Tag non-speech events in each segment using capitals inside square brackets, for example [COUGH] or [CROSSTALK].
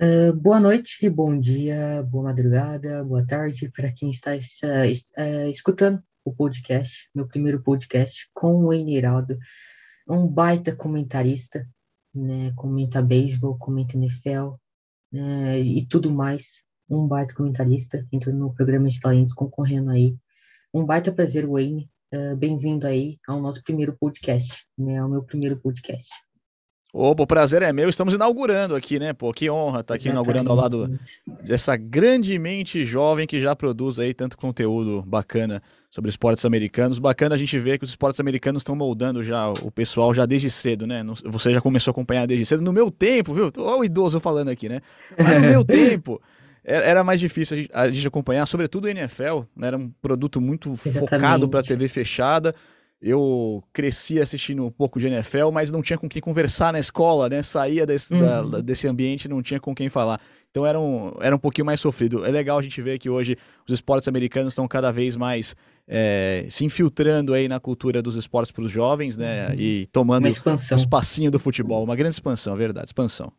Uh, boa noite, bom dia, boa madrugada, boa tarde para quem está uh, uh, escutando o podcast, meu primeiro podcast com o Eniraldo, um baita comentarista, né, comenta beisebol, comenta NFL né, e tudo mais, um baita comentarista, entrando no programa de talentos, concorrendo aí, um baita prazer, Wayne, bem-vindo aí ao nosso primeiro podcast, né, ao meu primeiro podcast. Opa, o prazer é meu. Estamos inaugurando aqui, né? Pô, que honra estar tá aqui inaugurando ao lado dessa grande mente jovem que já produz aí tanto conteúdo bacana sobre esportes americanos. Bacana a gente ver que os esportes americanos estão moldando já o pessoal já desde cedo, né? Você já começou a acompanhar desde cedo. No meu tempo, viu? Olha o idoso falando aqui, né? Mas no meu [LAUGHS] tempo era mais difícil a gente acompanhar, sobretudo o NFL, né? Era um produto muito Exatamente. focado para TV fechada. Eu cresci assistindo um pouco de NFL, mas não tinha com quem conversar na escola, né? Saía desse, uhum. da, desse ambiente não tinha com quem falar. Então era um, era um pouquinho mais sofrido. É legal a gente ver que hoje os esportes americanos estão cada vez mais é, se infiltrando aí na cultura dos esportes para os jovens, né? Uhum. E tomando o espacinho do futebol. Uma grande expansão, verdade, expansão.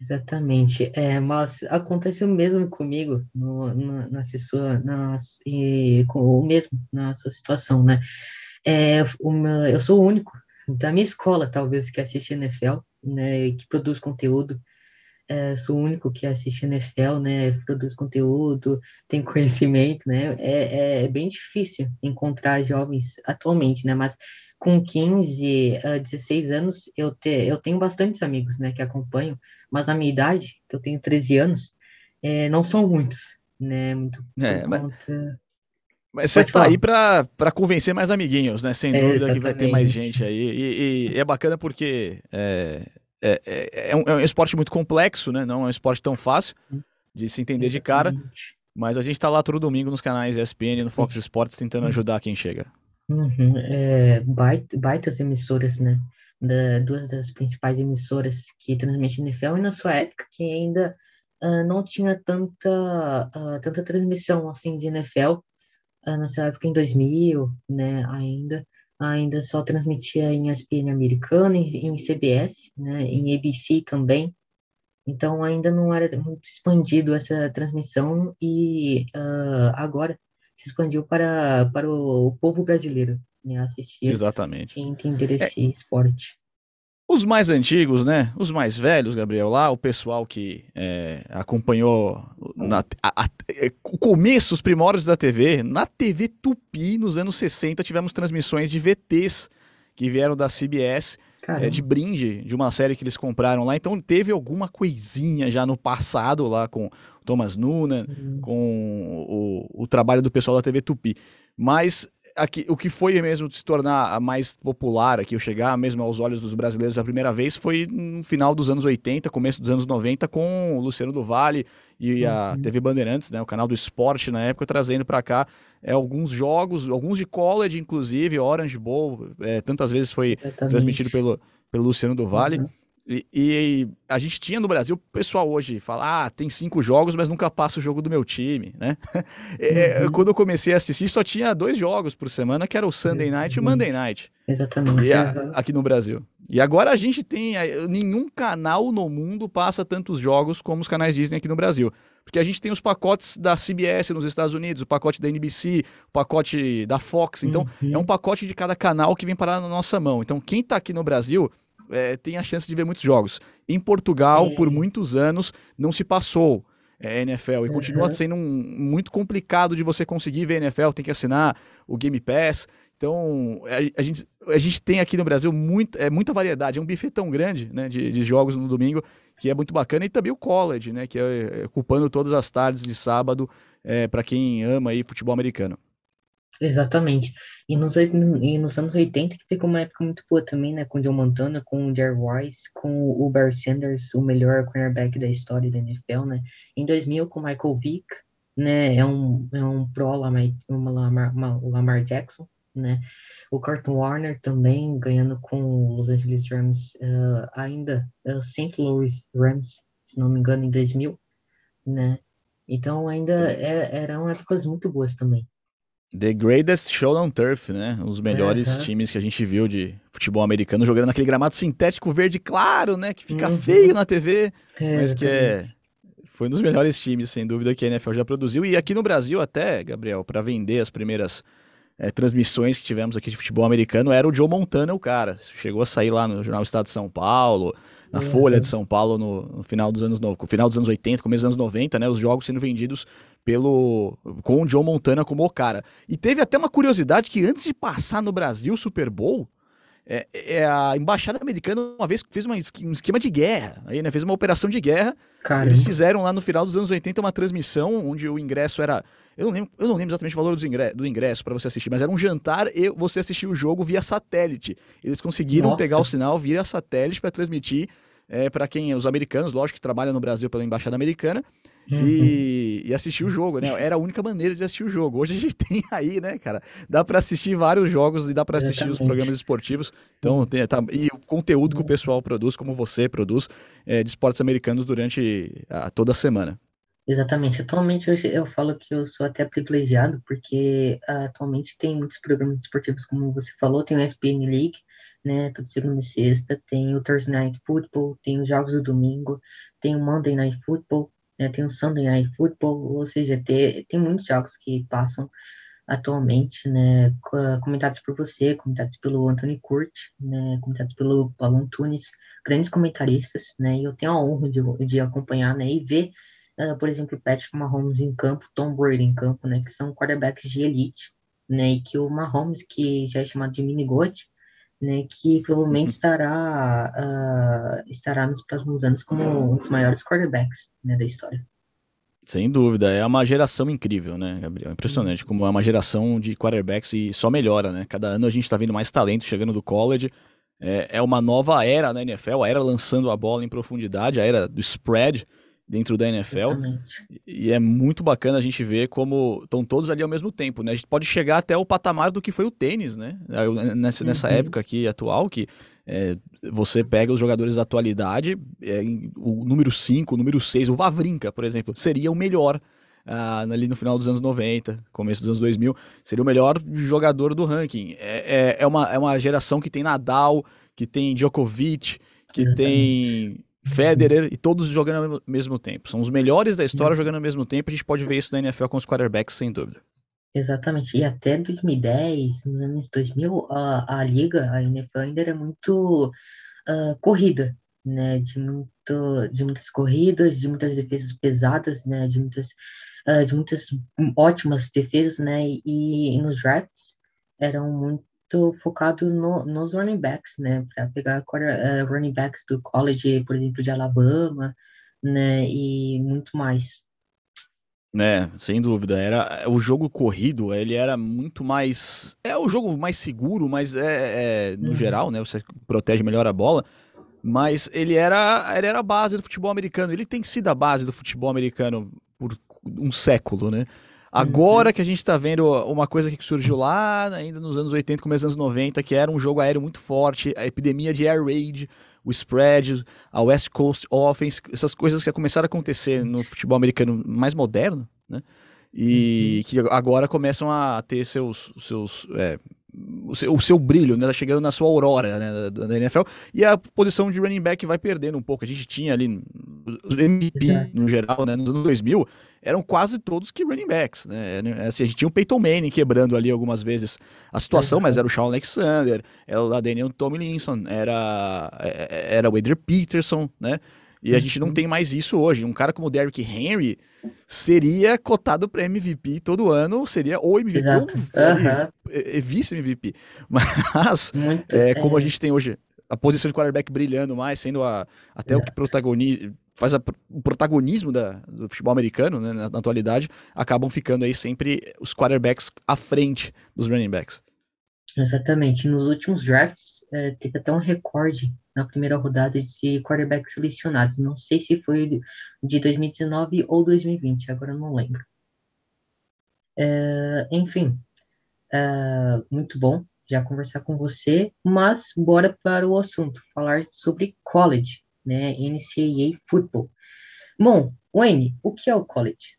Exatamente. É, mas aconteceu mesmo comigo no, no, na sua, na, e, com, o mesmo na sua situação, né? É, eu sou o único da minha escola, talvez, que assiste NFL, né, que produz conteúdo. É, sou o único que assiste NFL, né, produz conteúdo, tem conhecimento, né, é, é bem difícil encontrar jovens atualmente, né, mas com 15, uh, 16 anos, eu, te, eu tenho bastantes amigos, né, que acompanham, mas na minha idade, que eu tenho 13 anos, é, não são muitos, né, muito é, mas... conta... Mas você tá aí para convencer mais amiguinhos, né? Sem dúvida que vai ter mais gente aí. E, e é bacana porque é, é, é, é, um, é, um, esporte muito complexo, né? Não é um esporte tão fácil de se entender de cara. Mas a gente tá lá todo domingo nos canais ESPN, no Fox Sports, tentando uhum. ajudar quem chega. Uhum. É, baita, baitas emissoras, né? Da, duas das principais emissoras que transmitem NFL e na sua época que ainda uh, não tinha tanta, uh, tanta transmissão assim de NFL nessa época em 2000, né, ainda, ainda só transmitia em ESPN americana, em, em CBS, né, em ABC também. Então ainda não era muito expandido essa transmissão e uh, agora se expandiu para, para o, o povo brasileiro né, assistir Exatamente. e entender esse é, esporte. Os mais antigos, né? Os mais velhos, Gabriel, lá, o pessoal que é, acompanhou na, a, a, é, o começo, os primórdios da TV, na TV Tupi, nos anos 60, tivemos transmissões de VTs que vieram da CBS, é, de brinde, de uma série que eles compraram lá. Então teve alguma coisinha já no passado lá com Thomas Nuna, uhum. com o, o trabalho do pessoal da TV Tupi. Mas aqui, o que foi mesmo se tornar a mais popular aqui, o chegar mesmo aos olhos dos brasileiros a primeira vez, foi no final dos anos 80, começo dos anos 90, com o Luciano do Vale e a uhum. TV Bandeirantes, né, o canal do esporte na época, trazendo para cá é, alguns jogos, alguns de college, inclusive, Orange Bowl, é, tantas vezes foi Exatamente. transmitido pelo, pelo Luciano do Vale. Uhum. E, e, a gente tinha no Brasil, o pessoal hoje fala, ah, tem cinco jogos, mas nunca passa o jogo do meu time, né? [LAUGHS] É, uhum. Quando eu comecei a assistir, só tinha dois jogos por semana, que era o Sunday Night e o Monday Night. Exatamente. A, aqui no Brasil. E agora a gente tem, nenhum canal no mundo passa tantos jogos como os canais Disney aqui no Brasil. Porque a gente tem os pacotes da CBS nos Estados Unidos, o pacote da NBC, o pacote da Fox. Então, uhum. é um pacote de cada canal que vem parar na nossa mão. Então, quem tá aqui no Brasil é, tem a chance de ver muitos jogos. Em Portugal, é. por muitos anos, não se passou é, NFL e uhum. continua sendo um, muito complicado de você conseguir ver NFL, tem que assinar o Game Pass. Então, a, a, gente, a gente tem aqui no Brasil muito, é, muita variedade, é um buffet tão grande né, de, de jogos no domingo que é muito bacana. E também o college, né, que é, é ocupando todas as tardes de sábado é, para quem ama aí futebol americano. Exatamente. E nos, e nos anos 80 que ficou uma época muito boa também, né? Com o John Montana, com o Jerry Wise, com o Barry Sanders, o melhor cornerback da história da NFL, né? Em 2000 com o Michael Vick, né? É um, é um pro Lamar, uma Lamar, uma Lamar Jackson, né? O Carton Warner também ganhando com o Los Angeles Rams, uh, ainda uh, St. Louis Rams, se não me engano, em 2000, né? Então ainda é, eram épocas muito boas também. The Greatest Show on Turf, né? Os melhores uhum. times que a gente viu de futebol americano jogando naquele gramado sintético verde claro, né? Que fica uhum. feio na TV, é, mas que é, Foi um dos melhores times, sem dúvida, que a NFL já produziu. E aqui no Brasil, até, Gabriel, para vender as primeiras é, transmissões que tivemos aqui de futebol americano, era o Joe Montana o cara. Chegou a sair lá no Jornal Estado de São Paulo, na uhum. Folha de São Paulo no, no, final dos anos no, final dos anos 80, começo dos anos 90, né? Os jogos sendo vendidos pelo com o Joe Montana como o cara. E teve até uma curiosidade que antes de passar no Brasil o Super Bowl, é, é, a embaixada americana uma vez fez uma, um esquema de guerra, aí, né, fez uma operação de guerra. Caramba. Eles fizeram lá no final dos anos 80 uma transmissão onde o ingresso era. Eu não lembro, eu não lembro exatamente o valor do ingresso, para você assistir, mas era um jantar e você assistir o jogo via satélite. Eles conseguiram Nossa. pegar o sinal via satélite para transmitir é, para quem os americanos, lógico que trabalham no Brasil pela embaixada americana, Uhum. E, e, assistir o jogo, né? Era a única maneira de assistir o jogo. Hoje a gente [LAUGHS] tem aí, né, cara? Dá para assistir vários jogos e dá para assistir os programas esportivos. Então, tem, tá, e o conteúdo que o pessoal produz, como você produz, é, de esportes americanos durante a, toda a semana. Exatamente. Atualmente eu, eu falo que eu sou até privilegiado, porque uh, atualmente tem muitos programas esportivos, como você falou, tem o ESPN League, né, toda segunda e sexta, tem o Thursday Night Football, tem os jogos do domingo, tem o Monday Night Football, né, tem o Sunday Night Football, ou seja, tem, tem muitos jogos que passam atualmente, né, comentados por você, comentados pelo Anthony Curti, né, comentados pelo Paulo Antunes, grandes comentaristas, né, e eu tenho a honra de, de acompanhar, né, e ver, uh, por exemplo, Patrick Mahomes em campo, Tom Brady em campo, né, que são quarterbacks de elite, né, e que o Mahomes, que já é chamado de mini -goat, né, que provavelmente uhum. estará, uh, estará nos próximos anos como um dos maiores quarterbacks né, da história. Sem dúvida, é uma geração incrível, né, Gabriel? Impressionante como é uma geração de quarterbacks e só melhora, né? Cada ano a gente está vendo mais talento chegando do college. É, é uma nova era na NFL, a era lançando a bola em profundidade, a era do spread dentro da NFL. Exatamente. E é muito bacana a gente ver como estão todos ali ao mesmo tempo, né? A gente pode chegar até o patamar do que foi o tênis, né? Nessa, nessa uhum. época aqui atual, que é, você pega os jogadores da atualidade, é, o número 5, o número 6, o Vavrinka, por exemplo, seria o melhor ah, ali no final dos anos 90, começo dos anos 2000, seria o melhor jogador do ranking. É, é, é, uma, é uma geração que tem Nadal, que tem Djokovic, que Exatamente. tem Federer e todos jogando ao mesmo tempo. São os melhores da história uhum. jogando ao mesmo tempo. A gente pode ver isso na NFL com os quarterbacks, sem dúvida. Exatamente. E até 2010, nos anos 2000, a, a liga, a NFL ainda era muito uh, corrida, né? De, muito, de muitas corridas, de muitas defesas pesadas, né? De muitas, uh, de muitas ótimas defesas, né? E, e nos drafts eram muito muito focado no, nos running backs, né? Para pegar uh, running backs do college, por exemplo, de Alabama, né? E muito mais. né sem dúvida. Era o jogo corrido, ele era muito mais. É o jogo mais seguro, mas é, é no uhum. geral, né? Você protege melhor a bola. Mas ele era, ele era a base do futebol americano. Ele tem sido a base do futebol americano por um século, né? Agora uhum. que a gente está vendo uma coisa que surgiu lá ainda nos anos 80, começo dos anos 90, que era um jogo aéreo muito forte, a epidemia de air raid, o spread, a West Coast Offense, essas coisas que começaram a acontecer no futebol americano mais moderno, né? E uhum. que agora começam a ter seus, seus é, o seu, o seu, brilho, né? Tá chegando na sua aurora né? da, da, NFL. E a posição de running back vai perdendo um pouco. A gente tinha ali os MVP Exato. no geral, né? Nos anos 2000, eram quase todos que running backs, né? Assim, a gente tinha o Peyton Manning quebrando ali algumas vezes a situação, mas era o Sean Alexander, era o Daniel Tomlinson, era, é, é, era o Adrian Peterson, né? E a gente não uhum. tem mais isso hoje. Um cara como o Derrick Henry seria cotado para MVP todo ano, seria ou MVP Exato. ou uhum. vice-MVP. Mas, Muito, é, como a gente tem hoje a posição de quarterback brilhando mais, sendo a, até Exato. o que protagoniza, faz a, o protagonismo da, do futebol americano né, na, na, atualidade, acabam ficando aí sempre os quarterbacks à frente dos running backs. Exatamente. Nos últimos drafts, é, teve até um recorde na primeira rodada de quarterbacks selecionados. Não sei se foi de 2019 ou 2020, agora não lembro. É, enfim, é, muito bom já conversar com você, mas bora para o assunto, falar sobre college, né, NCAA Football. Bom, Wayne, o que é o college?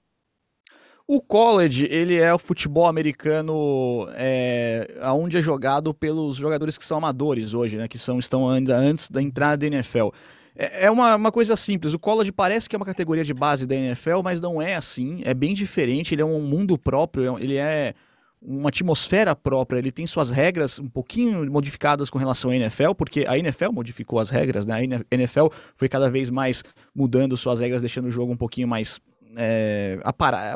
O college, ele é o futebol americano é, onde é jogado pelos jogadores que são amadores hoje, né? Que são, estão ainda antes da entrada da NFL. É, é uma, uma coisa simples. O college parece que é uma categoria de base da NFL, mas não é assim. É bem diferente. Ele é um mundo próprio. Ele é uma atmosfera própria, ele tem suas regras um pouquinho modificadas com relação à NFL, porque a NFL modificou as regras, né? A NFL foi cada vez mais mudando suas regras, deixando o jogo um pouquinho mais, é,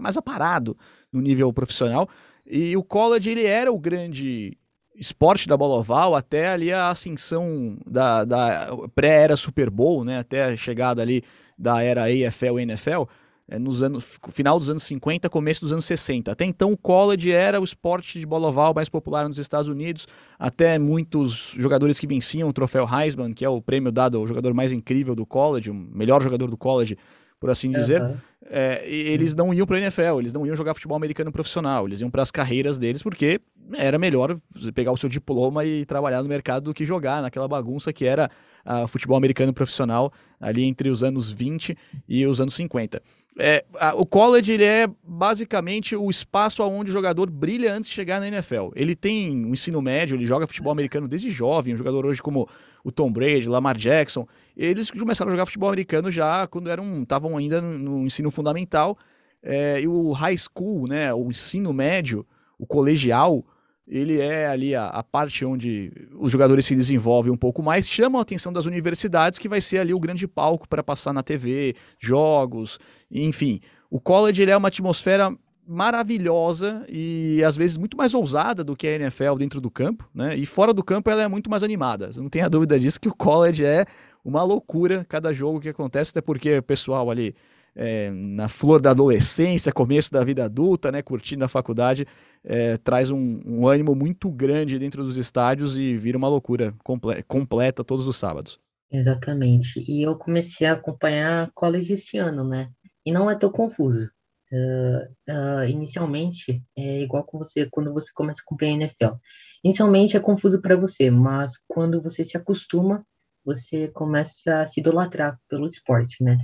mais aparado no nível profissional. E o college ele era o grande esporte da bola oval até ali a ascensão da, da pré-era Super Bowl, né? Até a chegada ali da era AFL e NFL. É, nos anos, final dos anos 50, começo dos anos 60. Até então, o college era o esporte de bola oval mais popular nos Estados Unidos. Até muitos jogadores que venciam o troféu Heisman, que é o prêmio dado ao jogador mais incrível do college, o melhor jogador do college, por assim dizer, uhum. é, eles não iam para a NFL, eles não iam jogar futebol americano profissional, eles iam para as carreiras deles porque era melhor pegar o seu diploma e trabalhar no mercado do que jogar naquela bagunça que era o futebol americano profissional ali entre os anos 20 e os anos 50. É, a, o college ele é basicamente o espaço onde o jogador brilha antes de chegar na NFL. Ele tem um ensino médio, ele joga futebol americano desde jovem, um jogador hoje como o Tom Brady, Lamar Jackson, eles começaram a jogar futebol americano já quando eram estavam ainda no, no, ensino fundamental. É, e o high school, né, o ensino médio, o colegial, ele é ali a, a, parte onde os jogadores se desenvolvem um pouco mais, chamam a atenção das universidades, que vai ser ali o grande palco para passar na TV, jogos, enfim. O college é uma atmosfera maravilhosa e às vezes muito mais ousada do que a NFL dentro do campo, né? E fora do campo ela é muito mais animada. Não tenha dúvida disso que o college é uma loucura cada jogo que acontece, até porque o pessoal ali é, na flor da adolescência, começo da vida adulta, né, curtindo a faculdade, é, traz um, um, ânimo muito grande dentro dos estádios e vira uma loucura comple completa todos os sábados. Exatamente. E eu comecei a acompanhar college esse ano, né? E não é tão confuso. Uh, uh, inicialmente, é igual com você quando você começa a acompanhar a NFL. Inicialmente é confuso para você, mas quando você se acostuma, você começa a se idolatrar pelo esporte, né?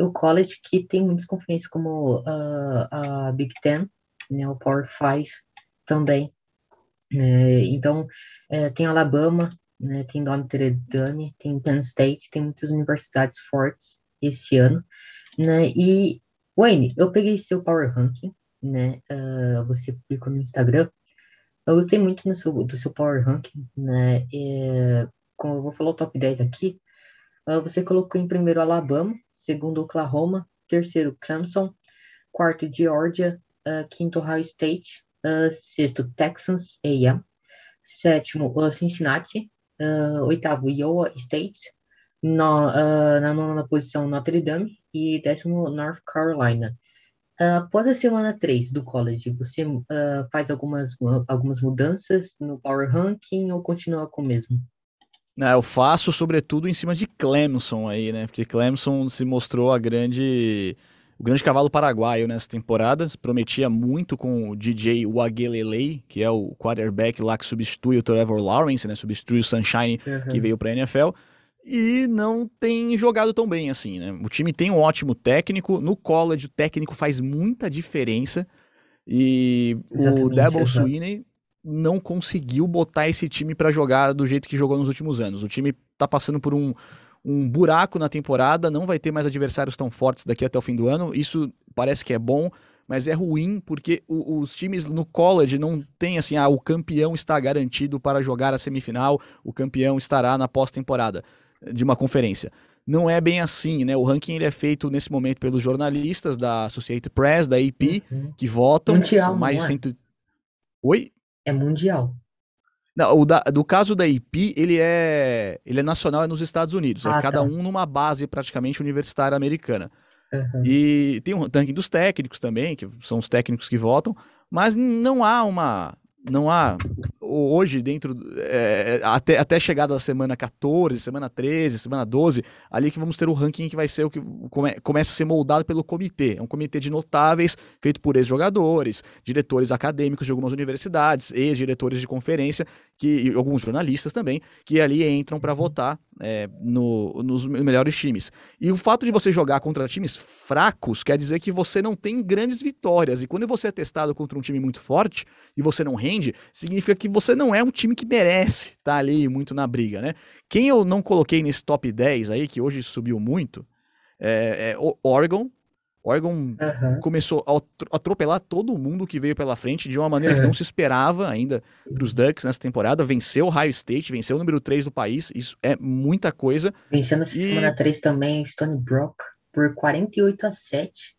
O college que tem muitas conferências como uh, a Big Ten, né, o Power Five também. É, então, é, tem Alabama, né, tem Notre Dame, tem Penn State, tem muitas universidades fortes esse ano, né, e Wayne, eu peguei seu Power Ranking, né, uh, você publicou no Instagram, eu gostei muito do seu, do seu Power Ranking, né, é, como eu vou falar o top 10 aqui, uh, você colocou em primeiro Alabama, segundo Oklahoma, terceiro Clemson, quarto Georgia, uh, quinto Ohio State, uh, sexto Texans A&M, sétimo uh, Cincinnati, oitavo Iowa State, no, na nona posição Notre Dame e décimo North Carolina. após a semana 3 do college, você faz algumas, algumas mudanças no Power Ranking ou continua com o mesmo? É, eu faço sobretudo em cima de Clemson aí, né? Porque Clemson se mostrou a grande o grande cavalo paraguaio nessa temporada. Prometia muito com o DJ Wagelelei, que é o quarterback lá que substitui o Trevor Lawrence, né? Substitui o Sunshine uhum. que veio para a NFL. E não tem jogado tão bem assim, né? O time tem um ótimo técnico. No college, o técnico faz muita diferença. E Exatamente, o Devil Sweeney não conseguiu botar esse time para jogar do jeito que jogou nos últimos anos. O time tá passando por um, um buraco na temporada, não vai ter mais adversários tão fortes daqui até o fim do ano. Isso parece que é bom, mas é ruim porque o, os times no college não tem assim, ah, o campeão está garantido para jogar a semifinal, o campeão estará na pós-temporada de uma conferência. Não é bem assim, né? O ranking ele é feito nesse momento pelos jornalistas da Associated Press, da AP, uhum. que votam. Mundial, são mais de é? cento... Oi? É mundial. Não, o da, do caso da IP, ele é, ele é nacional é nos Estados Unidos. É ah, é cada tá. um numa base praticamente universitária americana. Uhum. E tem um ranking dos técnicos também, que são os técnicos que votam, mas não há uma não há hoje dentro é, até, até chegada da semana 14, semana 13, semana 12, ali que vamos ter o ranking que vai ser o que come, começa a ser moldado pelo comitê. É um comitê de notáveis feito por ex-jogadores, diretores acadêmicos de algumas universidades, ex-diretores de conferência que alguns jornalistas também, que ali entram para votar é, no, nos melhores times. E o fato de você jogar contra times fracos quer dizer que você não tem grandes vitórias. E quando você é testado contra um time muito forte e você não rende, significa que você não é um time que merece estar tá ali muito na briga, né? Quem eu não coloquei nesse top 10 aí, que hoje subiu muito, é, é Oregon, Oregon uhum. começou a atropelar todo mundo que veio pela frente de uma maneira que não se esperava ainda para os Ducks nessa temporada. Venceu o Ohio State, venceu o número 3 do país, isso é muita coisa. Venceu na e... semana 3 também Stony Brook por 48 a 7.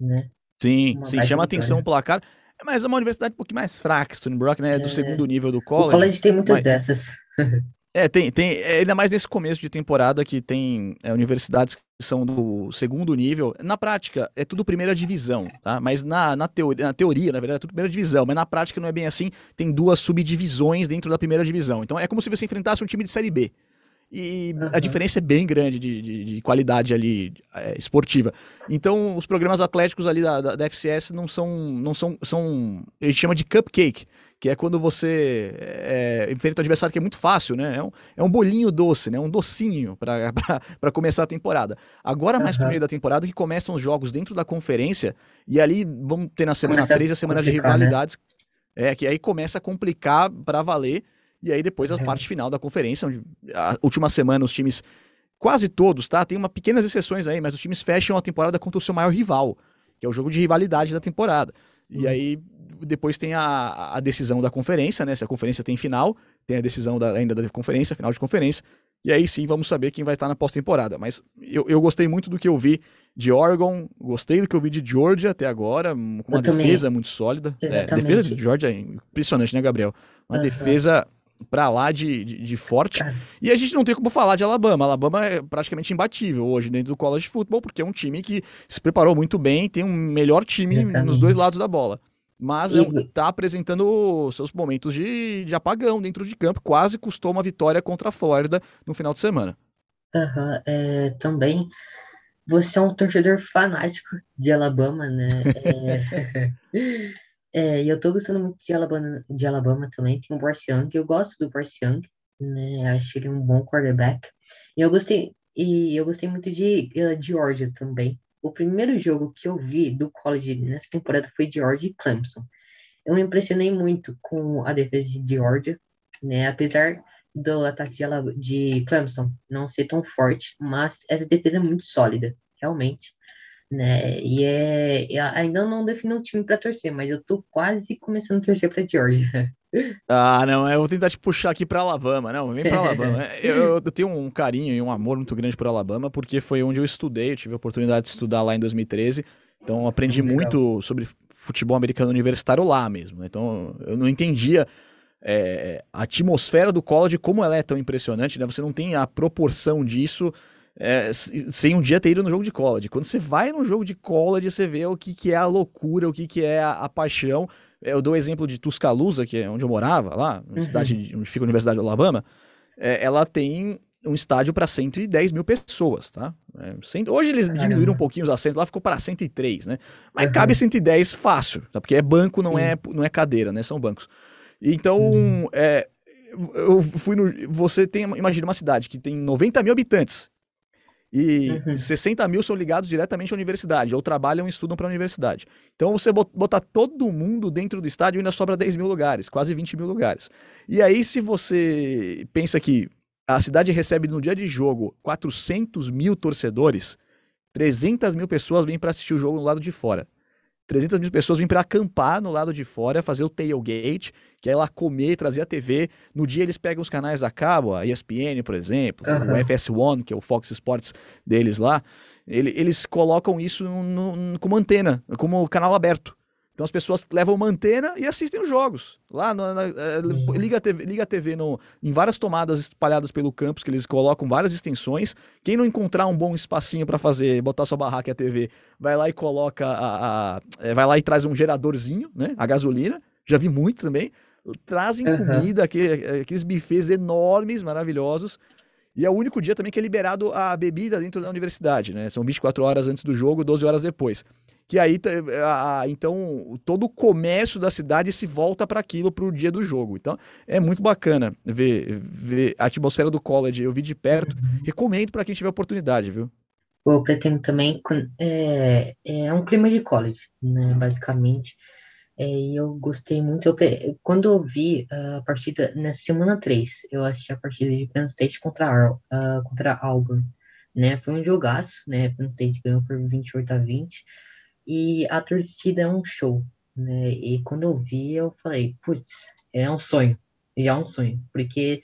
Né? Sim, uma sim chama atenção o placar. Mas é uma universidade um pouquinho mais fraca, Stony Brook, né? É do segundo nível do college. O college tem muitas mas... dessas. [LAUGHS] É, tem, tem, é, ainda mais nesse começo de temporada que tem é, universidades que são do segundo nível. Na prática, é tudo primeira divisão, tá? Mas na, na, teoria, na teoria, na verdade, é tudo primeira divisão. Mas na prática não é bem assim. Tem duas subdivisões dentro da primeira divisão. Então é como se você enfrentasse um time de Série B. E uhum. a diferença é bem grande de, de, de qualidade ali é, esportiva. Então, os programas atléticos ali da, da, da, FCS não são, não são, são. A gente chama de cupcake que é quando você é, enfrenta um adversário que é muito fácil, né? É um, é um bolinho doce, né? Um docinho para [LAUGHS] começar a temporada. Agora, mais uhum. pro meio da temporada, que começam os jogos dentro da conferência, e ali vamos ter na semana começa 3 a semana de né? rivalidades. Né? É, que aí começa a complicar para valer, e aí depois a uhum. parte final da conferência, onde a última semana os times, quase todos, tá? Tem uma pequenas exceções aí, mas os times fecham a temporada contra o seu maior rival, que é o jogo de rivalidade da temporada. E uhum. aí depois tem a, a decisão da conferência, né? Se a conferência tem final, tem a decisão da, ainda da conferência, final de conferência. E aí sim vamos saber quem vai estar na pós-temporada. Mas eu, eu gostei muito do que eu vi de Oregon, gostei do que eu vi de Georgia até agora, com uma defesa muito sólida. É, defesa de Georgia é impressionante, né, Gabriel? Uma uhum. defesa pra lá de, de, de forte. E a gente não tem como falar de Alabama. Alabama é praticamente imbatível hoje dentro do college football, porque é um time que se preparou muito bem, tem um melhor time Exatamente. nos dois lados da bola. Mas está é, tá apresentando seus momentos de, de apagão dentro de campo. Quase custou uma vitória contra a Flórida no final de semana. Uhum, é, também você é um torcedor fanático de Alabama, né? É, [LAUGHS] é, e eu tô gostando muito de Alabama, de Alabama também. Tem o Bryce Young, eu gosto do Bryce Young, né? Acho ele um bom quarterback. E eu gostei, e eu gostei muito de uh, Georgia também o primeiro jogo que eu vi do college nessa temporada foi Georgia e Clemson. Eu me impressionei muito com a defesa de Georgia, né? Apesar do ataque de, de Clemson não ser tão forte, mas essa defesa é muito sólida, realmente. Né? E é, ainda não defini um time para torcer, mas eu tô quase começando a torcer para Georgia. [LAUGHS] Ah, não, eu vou tentar te puxar aqui para Alabama, não, vem para [LAUGHS] Alabama. Eu, eu, tenho um carinho e um amor muito grande por Alabama, porque foi onde eu estudei, eu tive a oportunidade de estudar lá em 2013, então aprendi muito sobre futebol americano universitário lá mesmo. Né? Então eu não entendia é, a atmosfera do college, como ela é tão impressionante, né? Você não tem a proporção disso é, sem um dia ter ido no jogo de college. Quando você vai no jogo de college, você vê o que, que é a loucura, o que, que é a, a paixão. Eu dou o exemplo de Tuscaloosa, que é onde eu morava, lá, uhum. cidade onde fica a Universidade do Alabama. É, ela tem um estádio para 110 mil pessoas, tá? É. Hoje eles Caramba. diminuíram um pouquinho os assentos, lá ficou para 103, né? Mas uhum. cabe 110 fácil, tá? Porque é banco, não, é, não é cadeira, né? São bancos. Então, uhum. é, eu fui no. Você tem, imagina uma cidade que tem 90 mil habitantes e uhum. 60 mil são ligados diretamente à universidade, ou trabalham e estudam para a universidade. Então, você botar todo mundo dentro do estádio, ainda sobra 10 mil lugares, quase 20 mil lugares. E aí, se você pensa que a cidade recebe no dia de jogo 400 mil torcedores, 300 mil pessoas vêm para assistir o jogo no lado de fora. 300 mil pessoas vêm para acampar no lado de fora, fazer o tailgate, que é lá comer, trazer a TV. No dia eles pegam os canais da cabo, a ESPN, por exemplo, uhum. o FS1, que é o Fox Sports deles lá. Ele, eles colocam isso no, no, como antena, como canal aberto. Então as pessoas levam uma antena e assistem os jogos. Lá, na, na, eh, liga a TV, liga a TV no, em várias tomadas espalhadas pelo campus, que eles colocam várias extensões. Quem não encontrar um bom espacinho para fazer, botar sua barraca e a TV, vai lá e coloca a, a, eh, vai lá e traz um geradorzinho, né? A gasolina. Já vi muito também. Trazem uhum. comida, aquele, aqueles bufês enormes, maravilhosos. E é o único dia também que é liberado a bebida dentro da universidade, né? São 24 horas antes do jogo, 12 horas depois. Que aí, a, a, então, todo o comércio da cidade se volta para aquilo para o dia do jogo. Então, é muito bacana ver, ver a atmosfera do college. Eu vi de perto. Recomendo para quem tiver oportunidade, viu? Eu pretendo também. É, é um clima de college, né? Basicamente. É, e eu gostei muito. Eu, quando eu vi a partida na semana 3, eu assisti a partida de Penn State contra, uh, contra Auburn. Né? Foi um jogaço, né? Penn State ganhou por 28 a 20. E a torcida é um show, né? E quando eu vi, eu falei, putz, é um sonho. Já é um sonho. Porque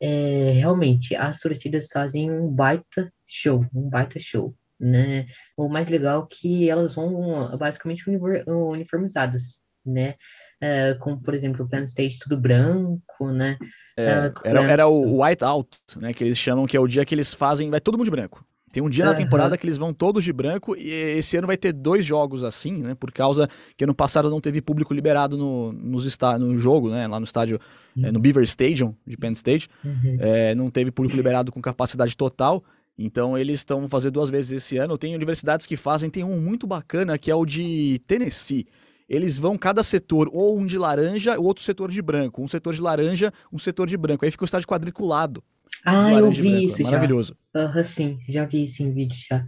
é, realmente as torcidas fazem um baita show, um baita show. Né? O mais legal é que elas vão basicamente uniformizadas, né? Uh, como, por exemplo, o Penn State tudo branco, né? É, uh, era, era o white out, né? Que eles chamam, que é o dia que eles fazem, vai todo mundo de branco. Tem um dia na temporada que eles vão todos de branco e esse ano vai ter dois jogos assim, né? Por causa que ano passado não teve público liberado no, nos está, no jogo, né? Lá no estádio, é, no Beaver Stadium de Penn State. Uhum. É, não teve público liberado com capacidade total. Então eles estão fazendo duas vezes esse ano. Tem universidades que fazem, tem um muito bacana que é o de Tennessee eles vão cada setor, ou um de laranja, o outro setor de branco. Um setor de laranja, um setor de branco. Aí fica o estádio quadriculado. Ah, eu vi isso Maravilhoso. já. Maravilhoso. Uhum, sim, já vi isso em vídeo já.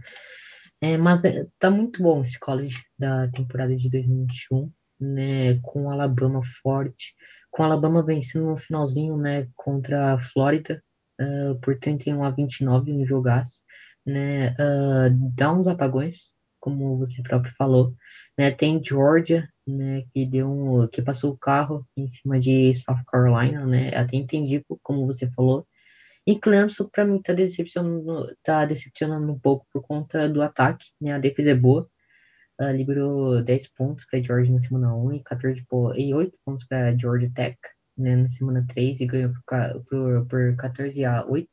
É, mas é, tá muito bom esse college da temporada de 2021, né? Com o Alabama forte. Com o Alabama vencendo no finalzinho, né? Contra a Flórida uh, por 31 a 29 no jogaço, né? Uh, dá uns apagões, como você próprio falou. Né, tem Georgia, né, que deu um, que passou o carro em cima de South Carolina, né? Até entendi como você falou. E Clemson para mim tá decepcionando, tá decepcionando um pouco por conta do ataque, né? A defesa é boa. Liberou 10 pontos para Georgia na semana 1 e 14 e 8 pontos para Georgia Tech, né, na semana 3 e ganhou por, por, por 14 a 8,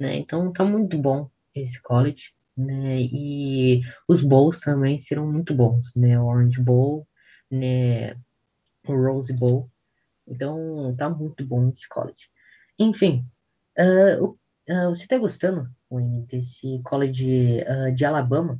né? Então tá muito bom esse college né? E os bowls também serão muito bons, né? O Orange Bowl, né? O Rose Bowl. Então, tá muito bom esse college. Enfim, uh, você tá gostando, Wayne, desse college uh, de Alabama?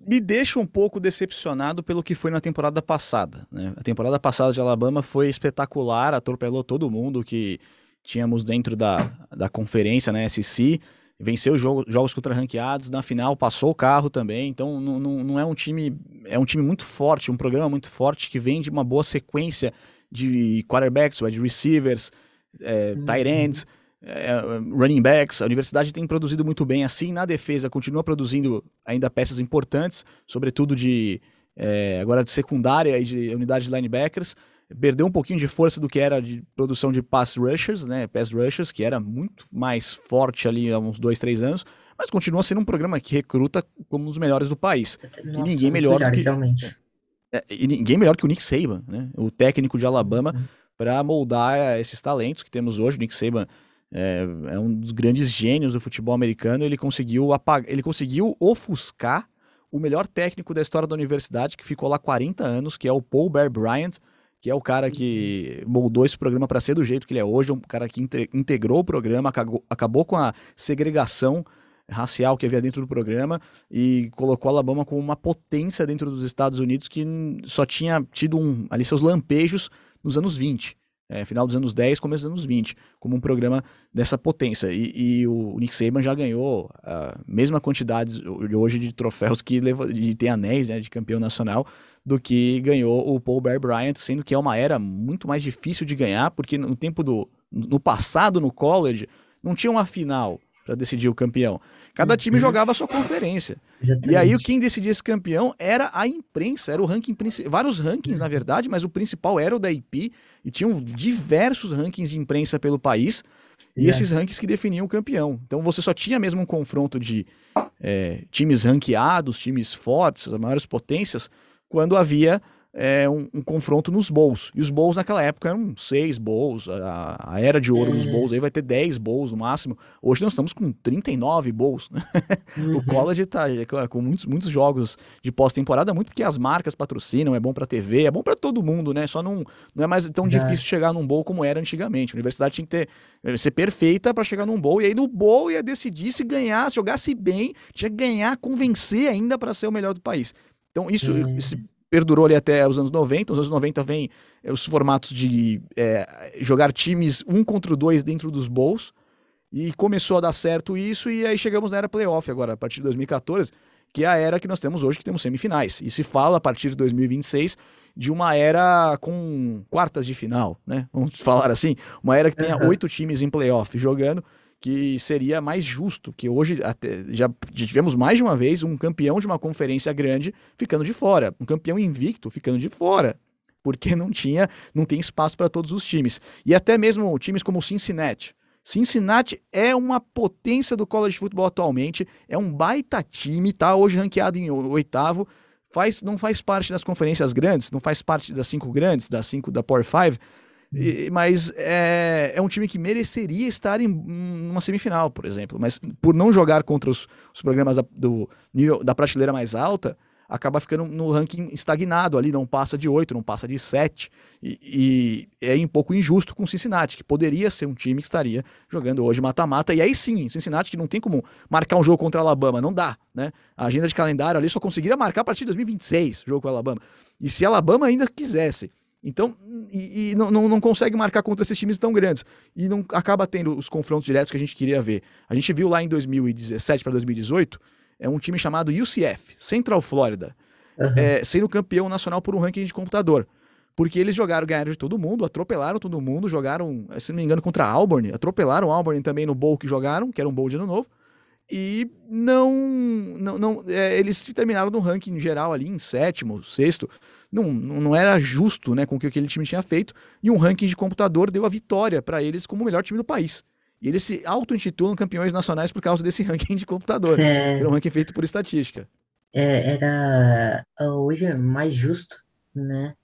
Me deixa um pouco decepcionado pelo que foi na temporada passada. Né? A temporada passada de Alabama foi espetacular, atropelou todo mundo que tínhamos dentro da, da conferência, né, SEC venceu jogo, jogos contra ranqueados, na final passou o carro também, então não, não, não, é um time, é um time muito forte, um programa muito forte que vem de uma boa sequência de quarterbacks, wide receivers, é, tight ends, é, running backs, a universidade tem produzido muito bem assim, na defesa continua produzindo ainda peças importantes, sobretudo de é, agora de secundária e de unidade de linebackers, perdeu um pouquinho de força do que era de produção de pass rushers, né? Pass rushers, que era muito mais forte ali há uns dois, três anos, mas continua sendo um programa que recruta como um dos melhores do país. Nossa, e ninguém melhor do que realmente. É, e ninguém melhor que o Nick Saban, né? O técnico de Alabama uhum. para moldar esses talentos que temos hoje. O Nick Saban é, é, um dos grandes gênios do futebol americano. Ele conseguiu apagar, ele conseguiu ofuscar o melhor técnico da história da universidade, que ficou lá 40 anos, que é o Paul Bear Bryant que é o cara que moldou esse programa para ser do jeito que ele é hoje, um cara que integrou o programa, acabou, acabou com a segregação racial que havia dentro do programa e colocou Alabama como uma potência dentro dos Estados Unidos que só tinha tido um, ali seus lampejos nos anos 20. É, final dos anos 10, começo dos anos 20, como um programa dessa potência. E, e o Nick Saban já ganhou a mesma quantidade hoje de troféus que leva, de ter anéis né, de campeão nacional do que ganhou o Paul Bear Bryant, sendo que é uma era muito mais difícil de ganhar, porque no tempo do. No passado, no college, não tinha uma final para decidir o campeão. Cada time uhum. jogava a sua conferência. Exatamente. E aí quem decidia esse campeão era a imprensa, era o ranking vários rankings na verdade, mas o principal era o da IP e tinham diversos rankings de imprensa pelo país e esses rankings que definiam o campeão. Então você só tinha mesmo um confronto de é, times ranqueados, times fortes, as maiores potências, quando havia é, um, um, confronto nos bowls. E os bowls naquela época eram seis bowls, a, a era de ouro é. dos bowls aí vai ter 10 bowls no máximo. Hoje nós estamos com 39 bowls. Né? [LAUGHS] Uhum. o college tá com muitos, muitos jogos de pós-temporada, muito porque as marcas patrocinam, é bom pra TV, é bom para todo mundo, né? Só não, não é mais tão difícil chegar num bowl como era antigamente. A universidade tinha que ter, eh, ser perfeita para chegar num bowl, e aí no bowl ia decidir se ganhar, se jogasse bem, tinha que ganhar, convencer ainda para ser o melhor do país. Então, isso, uhum perdurou ali até os anos 90. Os anos 90 vem é, os formatos de é, jogar times um contra dois dentro dos bowls. E começou a dar certo isso, e aí chegamos na era playoff agora, a partir de 2014, que é a era que nós temos hoje, que temos semifinais. E se fala, a partir de 2026, de uma era com quartas de final, né? Vamos [LAUGHS] falar assim. Uma era que tenha oito times em playoff jogando que seria mais justo, que hoje já tivemos mais de uma vez um campeão de uma conferência grande ficando de fora, um campeão invicto ficando de fora, porque não tinha, não tem espaço para todos os times. E até mesmo times como o Cincinnati. Cincinnati é uma potência do college football atualmente, é um baita time, tá hoje ranqueado em oitavo, faz, não faz parte das conferências grandes, não faz parte das cinco grandes, das cinco da Power Five, e, mas é, é um time que mereceria estar em uma semifinal, por exemplo. Mas por não jogar contra os, os programas da, do da prateleira mais alta, acaba ficando no ranking estagnado ali, não passa de 8, não passa de 7. E, e, é um pouco injusto com o Cincinnati, que poderia ser um time que estaria jogando hoje mata-mata. E aí sim, Cincinnati que não tem como marcar um jogo contra a Alabama, não dá, né? A agenda de calendário ali só conseguiria marcar a partir de 2026, jogo com a Alabama. E se a Alabama ainda quisesse então, e, e não, não, não, consegue marcar contra esses times tão grandes. E não acaba tendo os confrontos diretos que a gente queria ver. A gente viu lá em 2017 para 2018, é um time chamado UCF, Central Florida, uhum. é, sendo campeão nacional por um ranking de computador. Porque eles jogaram, ganharam de todo mundo, atropelaram todo mundo, jogaram, se não me engano, contra a Auburn, atropelaram Auburn também no bowl que jogaram, que era um bowl de ano novo. E não. não, não é, eles terminaram no ranking geral ali em sétimo, sexto não, não era justo né, com o que aquele time tinha feito, e um ranking de computador deu a vitória para eles como o melhor time do país. E eles se auto-intitulam campeões nacionais por causa desse [LAUGHS] ranking de computador, é... era um ranking feito por estatística. É, era hoje é mais justo, né?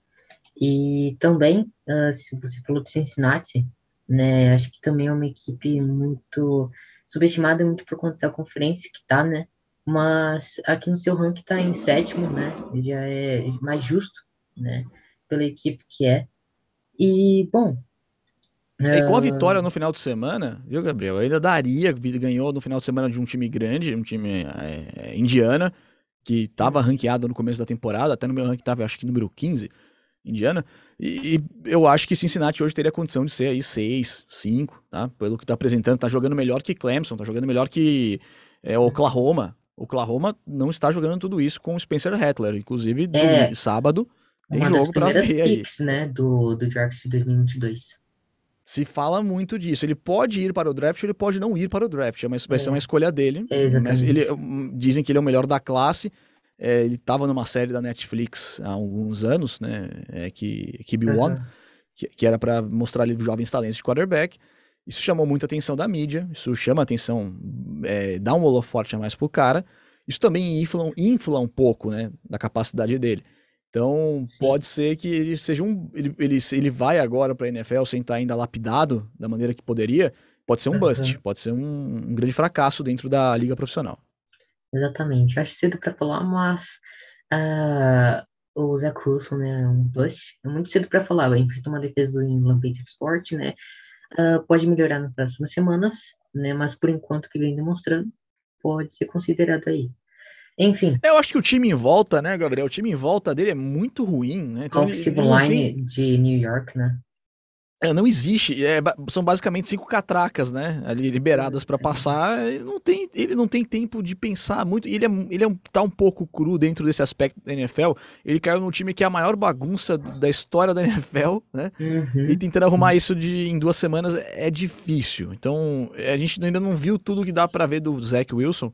E também, uh, se você falou de Cincinnati, né? Acho que também é uma equipe muito subestimada muito por conta da conferência que tá, né? mas aqui no seu ranking está em sétimo, né? Já é mais justo, né? Pela equipe que é. E, bom. E com a ah, vitória no final de semana, viu, Gabriel? Ainda daria, ganhou no final de semana de um time grande, um time é, é indiana, que estava ranqueado no começo da temporada, até no meu ranking estava, acho que número 15, indiana. E, e, eu acho que Cincinnati hoje teria condição de ser aí 6, 5, tá? Pelo que está apresentando, está jogando melhor que Clemson, está jogando melhor que é, Oklahoma, Oklahoma não está jogando tudo isso com o Spencer Rattler. Inclusive, é, sábado tem jogo para ver aí. Picks, né, do, do draft de 2022. Se fala muito disso. Ele pode ir para o draft, ele pode não ir para o draft. É vai ser uma é. escolha dele. É, mas ele, hum, dizem que ele é o melhor da classe. É, ele estava numa série da Netflix há alguns anos, né? É, que, que uhum. One, que, que era para mostrar ali jovens talentos de quarterback. Isso chamou muita atenção da mídia, isso chama atenção, é, dá um holofote a mais pro cara. Isso também infla, infla um pouco, né, da capacidade dele. Então, Sim. pode ser que ele seja um. Ele, ele, ele vai agora para a NFL sem estar ainda lapidado da maneira que poderia. Pode ser um uhum. bust, pode ser um, um, grande fracasso dentro da liga profissional. Exatamente. Acho cedo para falar, mas uh, o Zach Wilson né, é um bust. É muito cedo para falar. A gente uma defesa do England Patriots forte, né? Uh, pode melhorar nas próximas semanas, né? Mas por enquanto o que vem demonstrando pode ser considerado aí. Enfim. Eu acho que o time em volta, né, Gabriel? O time em volta dele é muito ruim, né? Então, Offensive line tem... de New York, né? É, não existe. É, são basicamente cinco catracas, né? Ali liberadas para passar. Ele não, tem, ele não tem tempo de pensar muito. Ele, é, ele é, tá um pouco cru dentro desse aspecto da NFL. Ele caiu num time que é a maior bagunça da história da NFL, né? Uhum. E tentando arrumar isso de, em duas semanas é difícil. Então, a gente ainda não viu tudo que dá para ver do Zach Wilson.